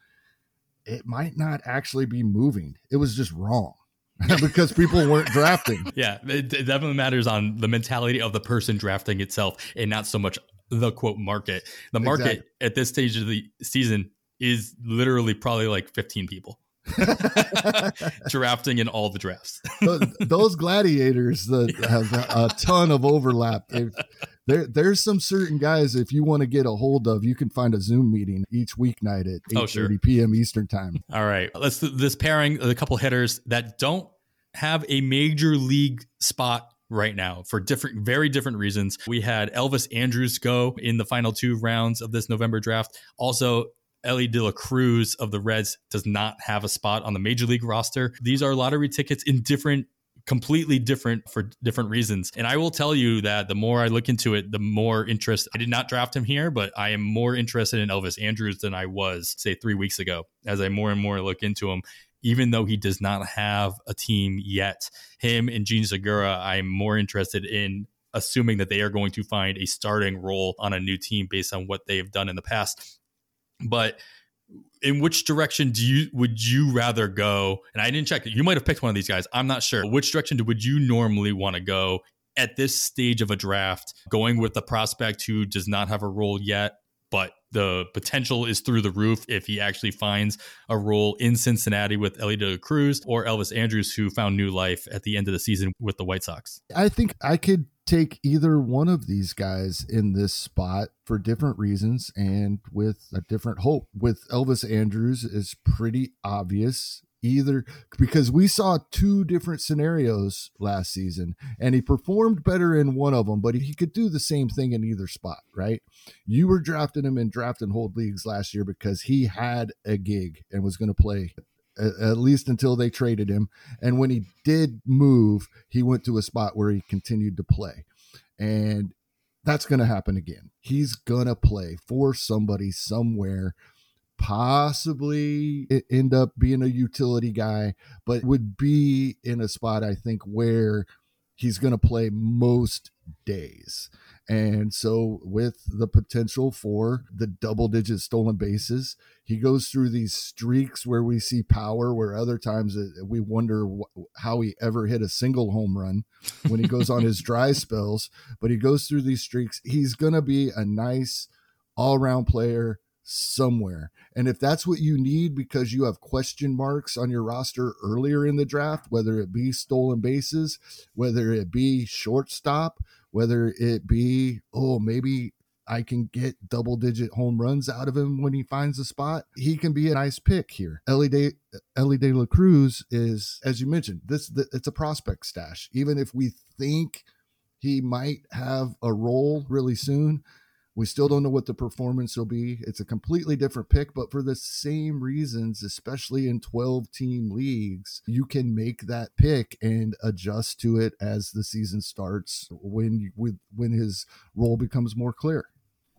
it might not actually be moving. It was just wrong. because people weren't drafting. Yeah, it, it definitely matters on the mentality of the person drafting itself and not so much the quote market. The market exactly. at this stage of the season is literally probably like 15 people drafting in all the drafts. Those gladiators that have a ton of overlap. There, there's some certain guys if you want to get a hold of, you can find a Zoom meeting each weeknight at 8:30 oh, sure. p.m. Eastern time. All right, let's this pairing a couple hitters that don't have a major league spot right now for different, very different reasons. We had Elvis Andrus go in the final two rounds of this November draft. Also, Elly De La Cruz of the Reds does not have a spot on the major league roster. These are lottery tickets in different completely different for different reasons. And I will tell you that the more I look into it, the more interest. I did not draft him here, but I am more interested in Elvis Andrus than I was, say, three weeks ago. As I more and more look into him, even though he does not have a team yet, him and Jean Segura, I'm more interested in assuming that they are going to find a starting role on a new team based on what they have done in the past. But in which direction do you would you rather go? And I didn't check. You might have picked one of these guys. I'm not sure. Which direction would you normally want to go at this stage of a draft? Going with the prospect who does not have a role yet, but the potential is through the roof if he actually finds a role in Cincinnati with Elly De La Cruz or Elvis Andrus, who found new life at the end of the season with the White Sox. I think I could take either one of these guys in this spot for different reasons and with a different hope. With Elvis Andrus is pretty obvious either because we saw two different scenarios last season and he performed better in one of them but he could do the same thing in either spot right you were drafting him in draft and hold leagues last year because he had a gig and was going to play at least until they traded him. And when he did move he went to a spot where he continued to play. And that's going to happen again. He's going to play for somebody somewhere possibly end up being a utility guy, but would be in a spot, I think, where he's going to play most days. And so, with the potential for the double digit stolen bases, he goes through these streaks where we see power, where other times we wonder how he ever hit a single home run when he goes on his dry spells. But he goes through these streaks. He's going to be a nice all round player somewhere. And if that's what you need because you have question marks on your roster earlier in the draft, whether it be stolen bases, whether it be shortstop, whether it be, oh, maybe I can get double digit home runs out of him when he finds a spot. He can be a nice pick here. Elly De, Elly De La Cruz is, as you mentioned, this it's a prospect stash. Even if we think he might have a role really soon, we still don't know what the performance will be. It's a completely different pick, but for the same reasons, especially in 12 team leagues, you can make that pick and adjust to it as the season starts when with when his role becomes more clear.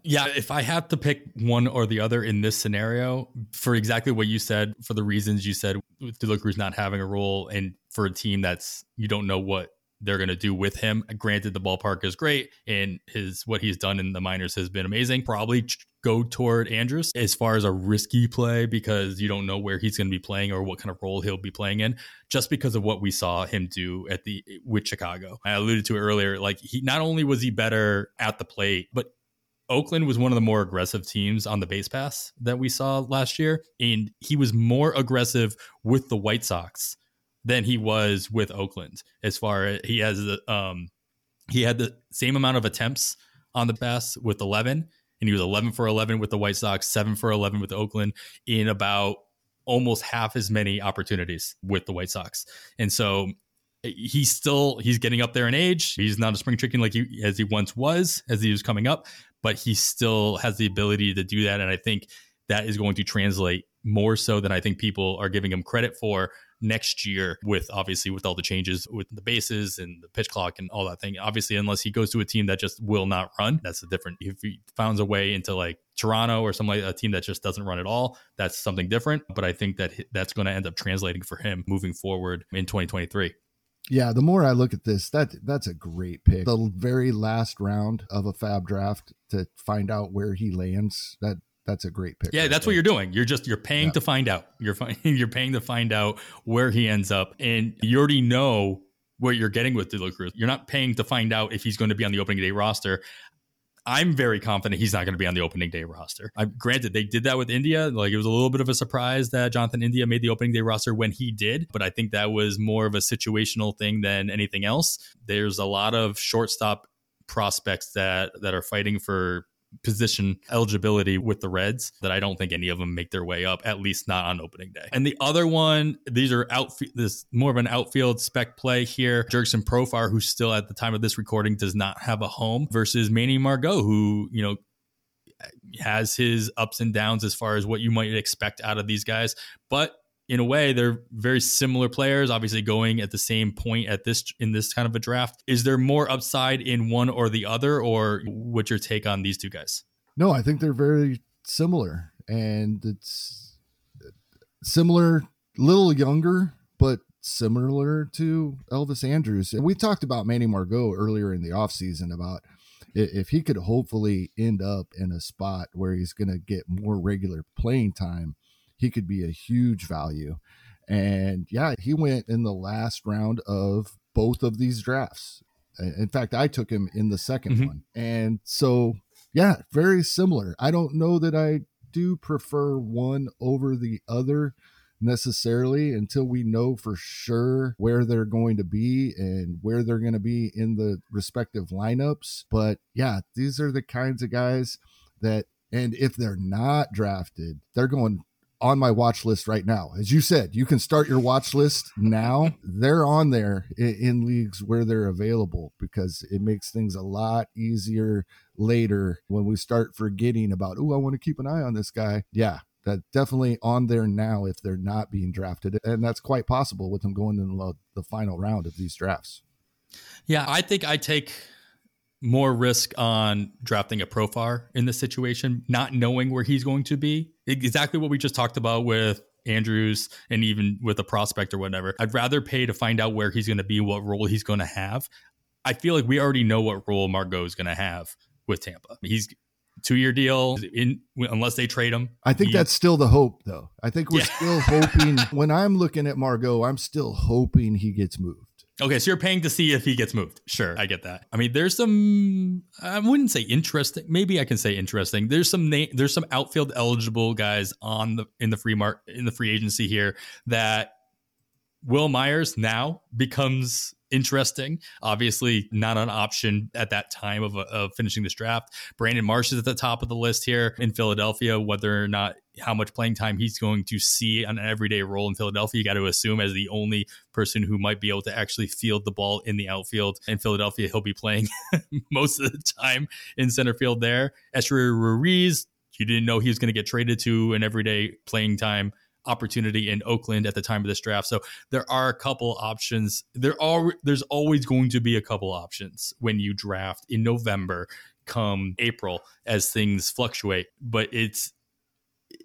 Yeah, if I have to pick one or the other in this scenario, for exactly what you said, for the reasons you said, with De not having a role, and for a team that's you don't know what they're going to do with him. Granted, the ballpark is great, and his what he's done in the minors has been amazing. Probably go toward Andrus as far as a risky play because you don't know where he's going to be playing or what kind of role he'll be playing in, just because of what we saw him do at the with Chicago. I alluded to earlier. Like he not only was he better at the plate, but Oakland was one of the more aggressive teams on the base pass that we saw last year, and he was more aggressive with the White Sox than he was with Oakland. As far as he has the um he had the same amount of attempts on the pass with 11 and he was 11 for 11 with the White Sox, 7 for 11 with Oakland in about almost half as many opportunities with the White Sox. And so he's still he's getting up there in age. He's not a spring chicken like he as he once was as he was coming up, but he still has the ability to do that and I think that is going to translate more so than I think people are giving him credit for next year with obviously with all the changes with the bases and the pitch clock and all that thing. Obviously, unless he goes to a team that just will not run, that's a different. If he finds a way into like Toronto or some like a team that just doesn't run at all, that's something different. But I think that that's going to end up translating for him moving forward in 2023. Yeah, the more I look at this, that that's a great pick. The very last round of a FAAB draft to find out where he lands. That that's a great pick. Yeah, right that's there. what you're doing. You're just you're paying yeah. to find out. You're you're paying to find out where he ends up, and you already know what you're getting with De La Cruz. You're not paying to find out if he's going to be on the opening day roster. I'm very confident he's not going to be on the opening day roster. I, granted, they did that with India. Like it was a little bit of a surprise that Jonathan India made the opening day roster when he did, but I think that was more of a situational thing than anything else. There's a lot of shortstop prospects that that are fighting for position eligibility with the Reds that I don't think any of them make their way up, at least not on opening day. And the other one, these are outfield, this more of an outfield spec play here. Jurickson Profar, who still at the time of this recording does not have a home, versus Manny Margot, who, you know, has his ups and downs as far as what you might expect out of these guys. But in a way they're very similar players obviously going at the same point at this in this kind of a draft. Is there more upside in one or the other or what's your take on these two guys? No i think they're very similar and it's similar little younger but similar to elvis andrus. And we talked about manny margot earlier in the offseason about if he could hopefully end up in a spot where he's going to get more regular playing time he could be a huge value. And yeah, he went in the last round of both of these drafts. In fact, I took him in the 2nd mm-hmm. one. And so, yeah, very similar. I don't know that I do prefer one over the other necessarily until we know for sure where they're going to be and where they're going to be in the respective lineups. But yeah, these are the kinds of guys that, and if they're not drafted, they're going on my watch list right now. As you said, you can start your watch list now. They're on there in, in leagues where they're available because it makes things a lot easier later when we start forgetting about, oh, I want to keep an eye on this guy. Yeah, that definitely on there now if they're not being drafted. And that's quite possible with them going in the, the final round of these drafts. Yeah, I think I take more risk on drafting a profar in this situation, not knowing where he's going to be. Exactly what we just talked about with Andrus and even with a prospect or whatever. I'd rather pay to find out where he's going to be, what role he's going to have. I feel like we already know what role Margot is going to have with Tampa. He's two year deal in unless they trade him. I think he, that's still the hope though. I think we're yeah. still hoping when I'm looking at Margot, I'm still hoping he gets moved. Okay, so you're paying to see if he gets moved. Sure, I get that. I mean, there's some I wouldn't say interesting. Maybe I can say interesting. There's some na- there's some outfield eligible guys on the in the free mark in the free agency here that Wil Myers now becomes interesting. Obviously, not an option at that time of, uh, of finishing this draft. Brandon Marsh is at the top of the list here in Philadelphia. Whether or not how much playing time he's going to see on an everyday role in Philadelphia, you got to assume as the only person who might be able to actually field the ball in the outfield in Philadelphia, he'll be playing most of the time in center field there. Esteury Ruiz, you didn't know he was going to get traded to an everyday playing time opportunity in Oakland at the time of this draft. So there are a couple options. There are there's always going to be a couple options when you draft in November come April as things fluctuate, but it's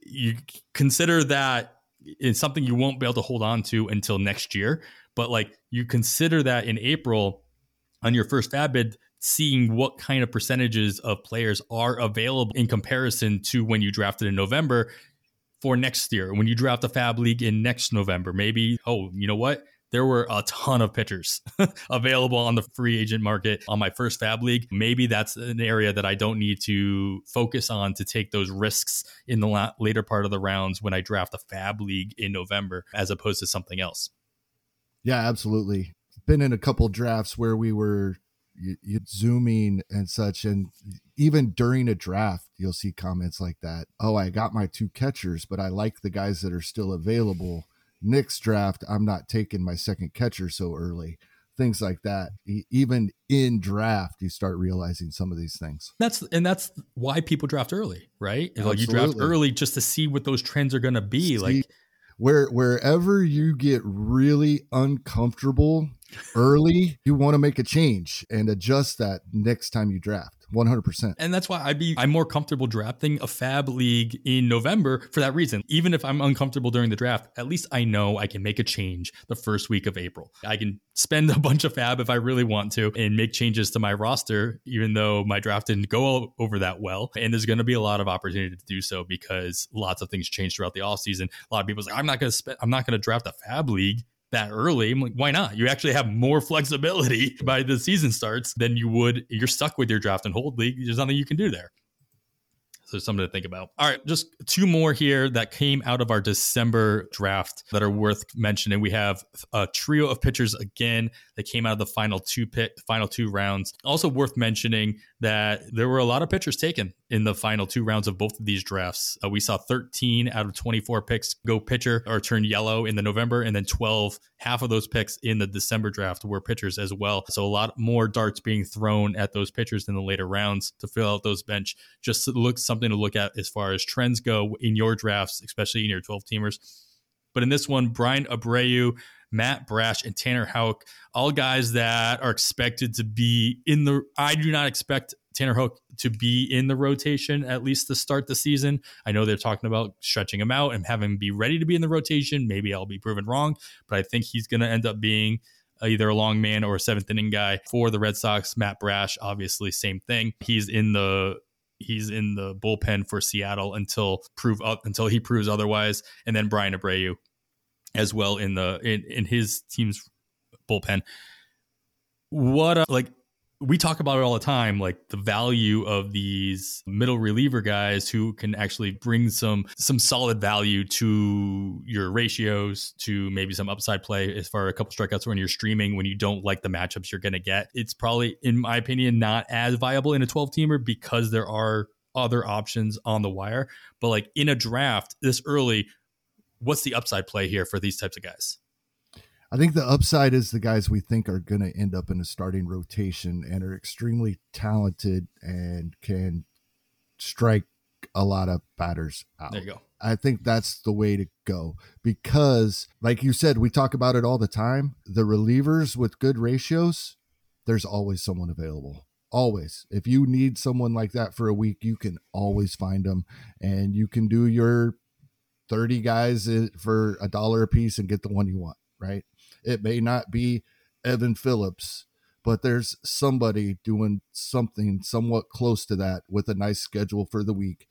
you consider that it's something you won't be able to hold on to until next year, but like you consider that in April on your first FAAB bid seeing what kind of percentages of players are available in comparison to when you drafted in November for next year when you draft the FAAB League in next November. Maybe, oh, you know what? There were a ton of pitchers available on the free agent market on my first FAAB League. Maybe that's an area that I don't need to focus on to take those risks in the la- later part of the rounds when I draft the FAAB League in November as opposed to something else. Yeah, absolutely. Been in a couple drafts where we were you, you zooming and such and even during a draft you'll see comments like that oh i got my two catchers but i like the guys that are still available. Next draft i'm not taking my second catcher so early. Things like that. Even in draft you start realizing some of these things. That's and that's why people draft early right? Like you draft early just to see what those trends are going to be see, like where wherever you get really uncomfortable early, you want to make a change and adjust that next time you draft. 100%. And that's why I'd be I'm more comfortable drafting a FAAB league in November for that reason. Even if I'm uncomfortable during the draft, at least I know I can make a change the first week of April. I can spend a bunch of FAAB if I really want to and make changes to my roster even though my draft didn't go over that well. And there's going to be a lot of opportunity to do so because lots of things change throughout the offseason. A lot of people's like I'm not going to spend I'm not going to draft a FAAB league that early. I'm like, why not? You actually have more flexibility by the season starts than you would. You're stuck with your draft and hold league. There's nothing you can do there. So something to think about. All right, just two more here that came out of our December draft that are worth mentioning. We have a trio of pitchers again that came out of the final two pit, final two rounds. Also worth mentioning that there were a lot of pitchers taken in the final two rounds of both of these drafts. Uh, we saw 13 out of 24 picks go pitcher or turn yellow in the November, and then 12, half of those picks in the December draft were pitchers as well. So a lot more darts being thrown at those pitchers in the later rounds to fill out those bench. Just look something to look at as far as trends go in your drafts, especially in your 12 teamers. But in this one, Bryan Abreu, Matt Brash, and Tanner Houck, all guys that are expected to be in the. I do not expect Tanner Houck to be in the rotation at least to start the season. I know they're talking about stretching him out and having him be ready to be in the rotation. Maybe I'll be proven wrong, but I think he's going to end up being either a long man or a seventh inning guy for the Red Sox. Matt Brash, obviously, same thing. He's in the he's in the bullpen for Seattle until prove up until he proves otherwise. And then Bryan Abreu as well in the in, in his team's bullpen. What a, like we talk about it all the time like the value of these middle reliever guys who can actually bring some some solid value to your ratios to maybe some upside play as far as a couple strikeouts when you're streaming when you don't like the matchups you're going to get it's probably in my opinion not as viable in a 12 teamer because there are other options on the wire but like in a draft this early what's the upside play here for these types of guys? I think the upside is the guys we think are going to end up in a starting rotation and are extremely talented and can strike a lot of batters out. There you go. I think that's the way to go because, like you said, we talk about it all the time. The relievers with good ratios, there's always someone available. Always. If you need someone like that for a week, you can always find them and you can do your 30 guys for a dollar a piece and get the one you want, right? It may not be Evan Phillips, but there's somebody doing something somewhat close to that with a nice schedule for the week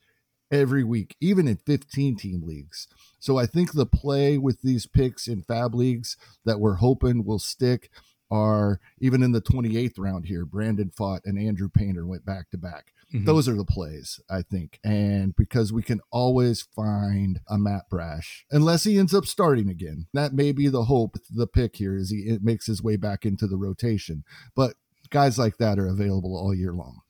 every week, even in 15 team leagues. So I think the play with these picks in FAAB leagues that we're hoping will stick are even in the 28th round here. Brandon Pfaadt and Andrew Painter went back to back. Mm-hmm. Those are the plays, I think. And because we can always find a Matt Brash, unless he ends up starting again. That may be the hope, the pick here is he makes his way back into the rotation. But guys like that are available all year long.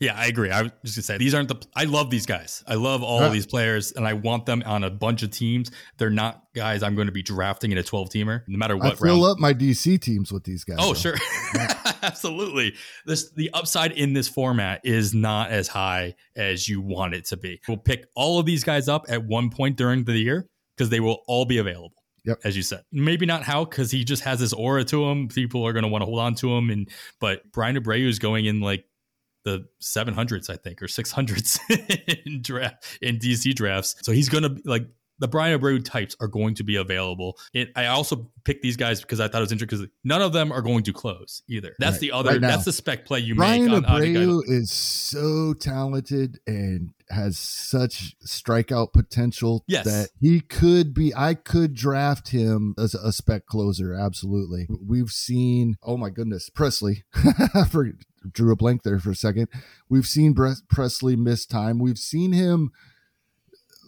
Yeah, I agree. I was just gonna say these aren't the. I love these guys. I love all of these players, and I want them on a bunch of teams. They're not guys I'm going to be drafting in a 12 teamer, no matter what. I fill round. up my DC teams with these guys. Oh, though. sure, absolutely. This the upside in this format is not as high as you want it to be. We'll pick all of these guys up at one point during the year because they will all be available. Yep. As you said, maybe not how because he just has this aura to him. People are going to want to hold on to him, and but Bryan Abreu is going in like the 700s, I think, or 600s in draft in DC drafts. So he's going to like the Bryan Abreu types are going to be available. It, I also picked these guys because I thought it was interesting because none of them are going to close either. That's right, the other. Right that's the spec play you Brian make. Bryan Abreu is so talented and has such strikeout potential yes. that he could be. I could draft him as a spec closer. Absolutely. We've seen. Oh my goodness, Pressly. for drew a blank there for a second. We've seen Pressly miss time. We've seen him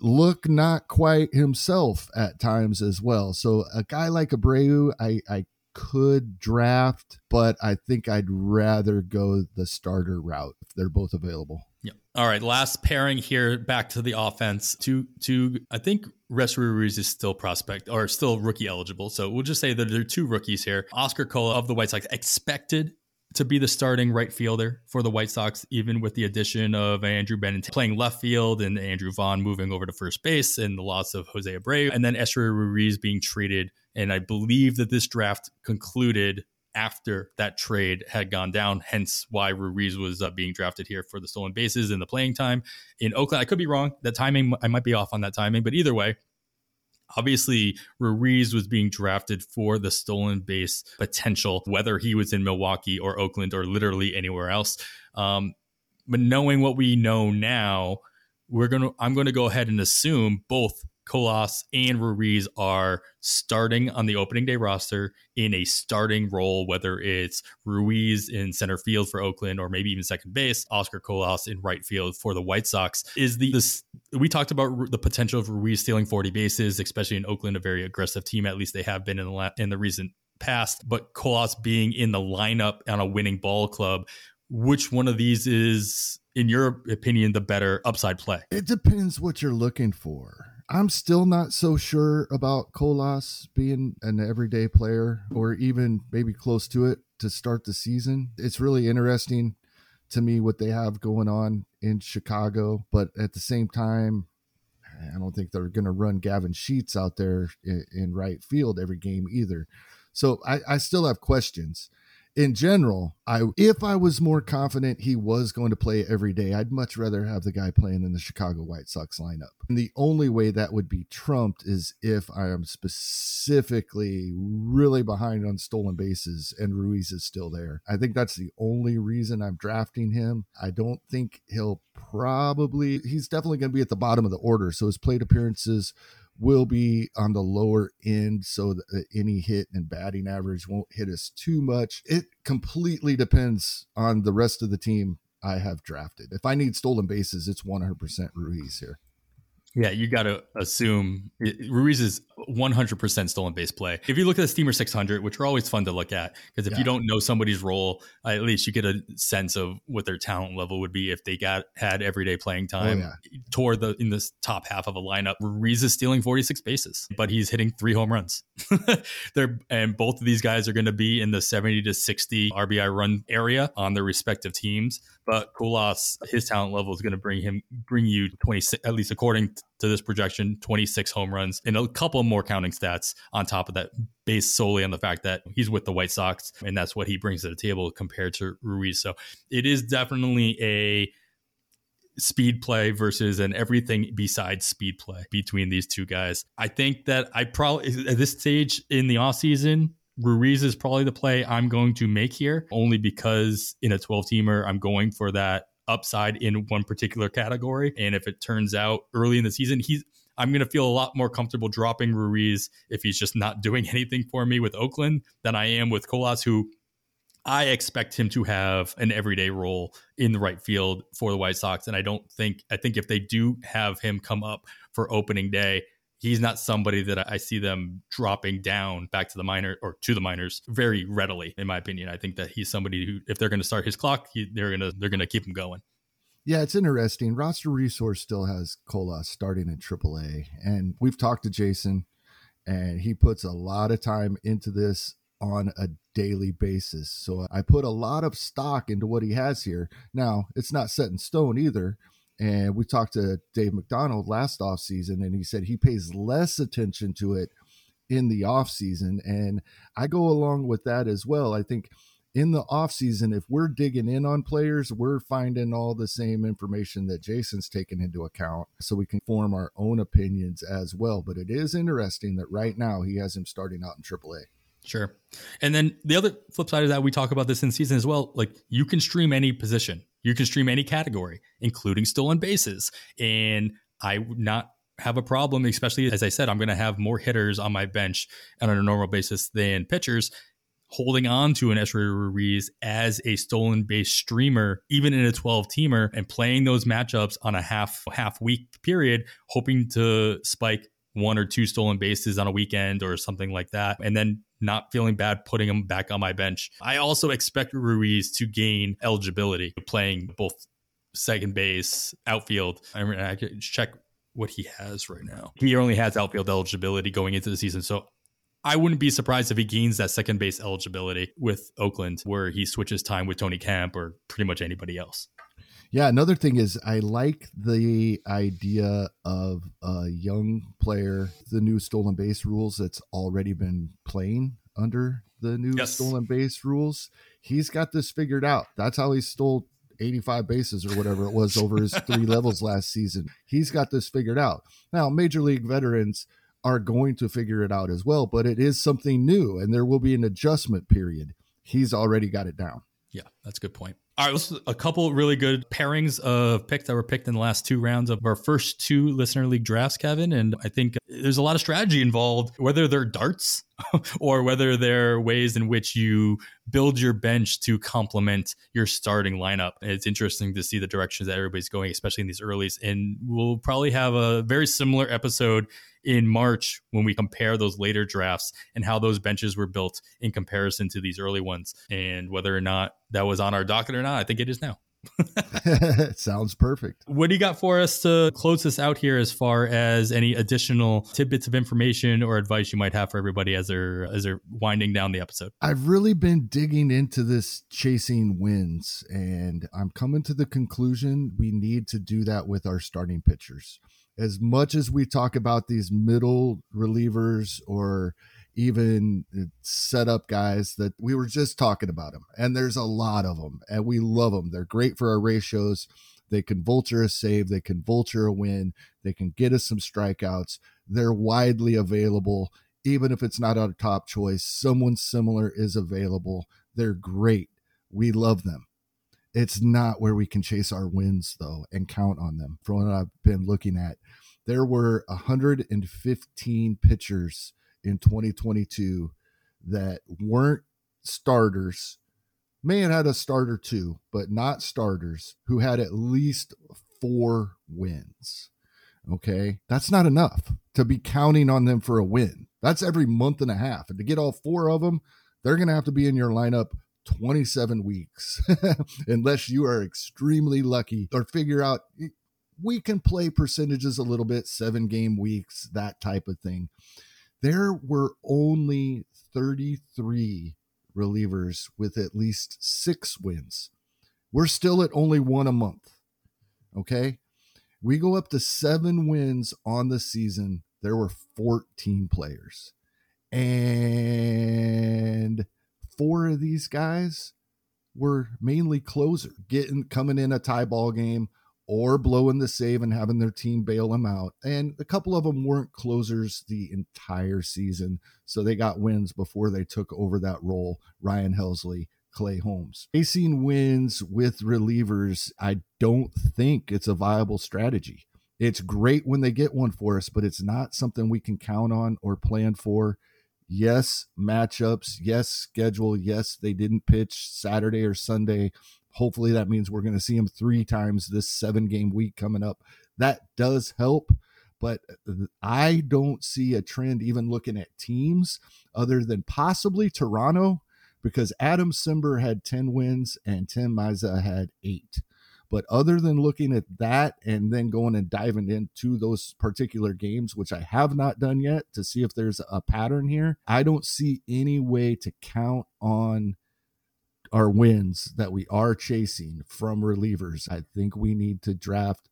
look not quite himself at times as well. So a guy like Abreu, I, I could draft, but I think I'd rather go the starter route if they're both available. Yeah. All right. Last pairing here. Back to the offense. To to I think Esteury Ruiz is still prospect or still rookie eligible. So we'll just say that there are two rookies here. Oscar Colas of the White Sox expected to be the starting right fielder for the White Sox, even with the addition of Andrew Benintendi playing left field and Andrew Vaughn moving over to first base and the loss of Jose Abreu, and then Esteury Ruiz being traded. And I believe that this draft concluded after that trade had gone down, hence why Ruiz was uh, being drafted here for the stolen bases and the playing time in Oakland. I could be wrong. The timing, I might be off on that timing, but either way, Obviously, Ruiz was being drafted for the stolen base potential, whether he was in Milwaukee or Oakland or literally anywhere else. Um, but knowing what we know now, we're gonna I'm gonna go ahead and assume both Colas and Ruiz are starting on the opening day roster in a starting role, whether it's Ruiz in center field for Oakland or maybe even second base, Oscar Colas in right field for the White Sox. Is the this we talked about the potential of Ruiz stealing 40 bases, especially in Oakland, a very aggressive team. At least they have been in the in the recent past. But Colas being in the lineup on a winning ball club, which one of these is, in your opinion, the better upside play? It depends what you're looking for. I'm still not so sure about Colas being an everyday player or even maybe close to it to start the season. It's really interesting to me what they have going on in Chicago, but at the same time, I don't think they're going to run Gavin Sheets out there in, in, right field every game either. So I, I still have questions in general, I if I was more confident he was going to play every day, I'd much rather have the guy playing in the Chicago White Sox lineup. And the only way that would be trumped is if I am specifically really behind on stolen bases and Ruiz is still there. I think that's the only reason I'm drafting him. I don't think he'll probably he's definitely going to be at the bottom of the order, so his plate appearances will be on the lower end so that uh, any hit and batting average won't hit us too much. It completely depends on the rest of the team I have drafted. If I need stolen bases, it's 100% Ruiz here. Yeah, you got to assume Ruiz is 100% stolen base play. If you look at the Steamer 600, which are always fun to look at, because if yeah. you don't know somebody's role, at least you get a sense of what their talent level would be if they got had everyday playing oh, time oh, yeah. toward the in this top half of a lineup. Ruiz is stealing 46 bases, but he's hitting three home runs. They're and both of these guys are going to be in the 70 to 60 RBI run area on their respective teams. But Colas, his talent level is going to bring him bring you 26 at least according to this projection, 26 home runs and a couple more counting stats on top of that, based solely on the fact that he's with the White Sox and that's what he brings to the table compared to Ruiz. So it is definitely a speed play versus an everything besides speed play between these two guys. I think that I probably at this stage in the offseason, Ruiz is probably the play I'm going to make here, only because in a 12 teamer, I'm going for that upside in one particular category. And if it turns out early in the season, he's I'm going to feel a lot more comfortable dropping Ruiz if he's just not doing anything for me with Oakland than I am with Colas, who I expect him to have an everyday role in the right field for the White Sox. And I don't think, I think if they do have him come up for opening day, he's not somebody that I see them dropping down back to the minor or to the minors very readily. In my opinion, I think that he's somebody who, if they're going to start his clock, he, they're to they're going to keep him going. Yeah, it's interesting. Roster Resource still has Colas starting in AAA, and we've talked to Jason, and he puts a lot of time into this on a daily basis. So I put a lot of stock into what he has here. Now, it's not set in stone either. And we talked to Dave McDonald last off season, and he said he pays less attention to it in the off season. And I go along with that as well. I think in the off season, if we're digging in on players, we're finding all the same information that Jason's taken into account so we can form our own opinions as well. But it is interesting that right now he has him starting out in AAA. Sure. And then the other flip side of that, we talk about this in season as well. Like you can stream any position, you can stream any category, including stolen bases. And I would not have a problem, especially as I said, I'm going to have more hitters on my bench on a normal basis than pitchers. Holding on to an Esteury Ruiz as a stolen base streamer, even in a 12 teamer, and playing those matchups on a half half week period, hoping to spike one or two stolen bases on a weekend or something like that, and then not feeling bad putting him back on my bench. I also expect Ruiz to gain eligibility playing both second base, outfield. I, mean, I can check what he has right now. He only has outfield eligibility going into the season. So I wouldn't be surprised if he gains that second base eligibility with Oakland, where he switches time with Tony Kemp or pretty much anybody else. Yeah, another thing is I like the idea of a young player, the new stolen base rules that's already been playing under the new yes. stolen base rules. He's got this figured out. That's how he stole 85 bases or whatever it was over his three levels last season. He's got this figured out. Now, major league veterans are going to figure it out as well, but it is something new and there will be an adjustment period. He's already got it down. Yeah, that's a good point. All right, let's a couple really good pairings of picks that were picked in the last two rounds of our first two listener league drafts, Kevin. And I think there's a lot of strategy involved, whether they're darts or whether there are ways in which you build your bench to complement your starting lineup. It's interesting to see the directions that everybody's going, especially in these earlys. And we'll probably have a very similar episode in March when we compare those later drafts and how those benches were built in comparison to these early ones and whether or not that was on our docket or not. I think it is now. Sounds perfect. What do you got for us to close this out here as far as any additional tidbits of information or advice you might have for everybody as they're as they're winding down the episode? I've really been digging into this chasing wins and I'm coming to the conclusion we need to do that with our starting pitchers as much as we talk about these middle relievers or even setup guys that we were just talking about them and there's a lot of them and we love them they're great for our ratios. They can vulture a save. They can vulture a win. They can get us some strikeouts. They're widely available. Even if it's not our top choice someone similar is available. They're great. We love them. It's not where we can chase our wins though and count on them. From what I've been looking at, there were 115 pitchers in 2022 that weren't starters. May have had a starter too, but not starters who had at least four wins. Okay. That's not enough to be counting on them for a win. That's every month and a half. And to get all four of them, they're going to have to be in your lineup 27 weeks, unless you are extremely lucky or figure out we can play percentages a little bit, seven game weeks, that type of thing. There were only 33 relievers with at least six wins. We're still at only one a month. Okay. We go up to seven wins on the season. There were 14 players. And four of these guys were mainly closer, getting coming in a tie ball game or blowing the save and having their team bail them out. And a couple of them weren't closers the entire season, so they got wins before they took over that role. Ryan Helsley, Clay Holmes. Facing wins with relievers, I don't think it's a viable strategy. It's great when they get one for us, but it's not something we can count on or plan for yes, matchups, yes, schedule, yes, they didn't pitch Saturday or Sunday. Hopefully that means we're going to see them three times this seven game week coming up. That does help, but I don't see a trend even looking at teams other than possibly Toronto because Adam Cimber had 10 wins and Tim Mayza had eight. But other than looking at that and then going and diving into those particular games, which I have not done yet to see if there's a pattern here, I don't see any way to count on our wins that we are chasing from relievers. I think we need to draft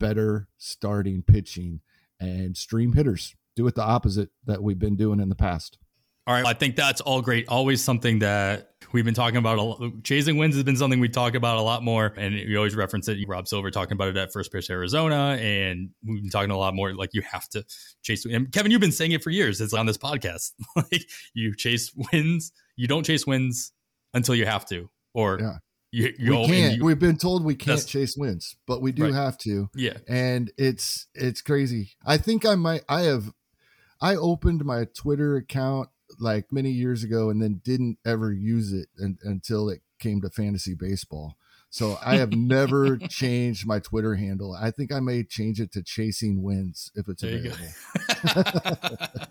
better starting pitching and stream hitters. Do it the opposite that we've been doing in the past. All right. I think that's all great. Always something that we've been talking about. Lot. Chasing wins has been something we talk about a lot more. And we always reference it. Rob Silver talking about it at First Pitch Arizona. And we've been talking a lot more like you have to chase. And Kevin, you've been saying it for years. It's on this podcast. like you chase wins. You don't chase wins until you have to. Or yeah. You, you we can't. You, We've been told we can't chase wins, but we do right. have to. Yeah, and it's it's crazy. I think I might. I have. I opened my Twitter account like many years ago and then didn't ever use it in, until it came to fantasy baseball. So I have never changed my Twitter handle. I think I may change it to Chasing Wins if it's there available.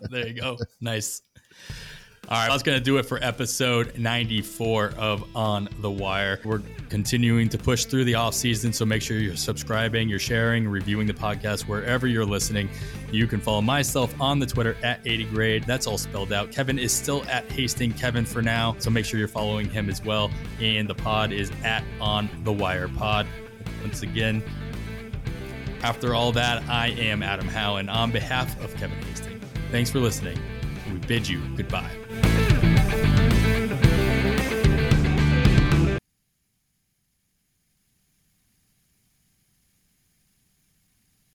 there you go. Nice. All right, that's going to do it for episode 94 of On the Wire. We're continuing to push through the off season, so make sure you're subscribing, you're sharing, reviewing the podcast wherever you're listening. You can follow myself on the Twitter at 80 grade. That's all spelled out. Kevin is still at Hasting Kevin for now, so make sure you're following him as well. And the pod is at On the Wire Pod. Once again, after all that, I am Adam Howe, and on behalf of Kevin Hastings, thanks for listening. We bid you goodbye.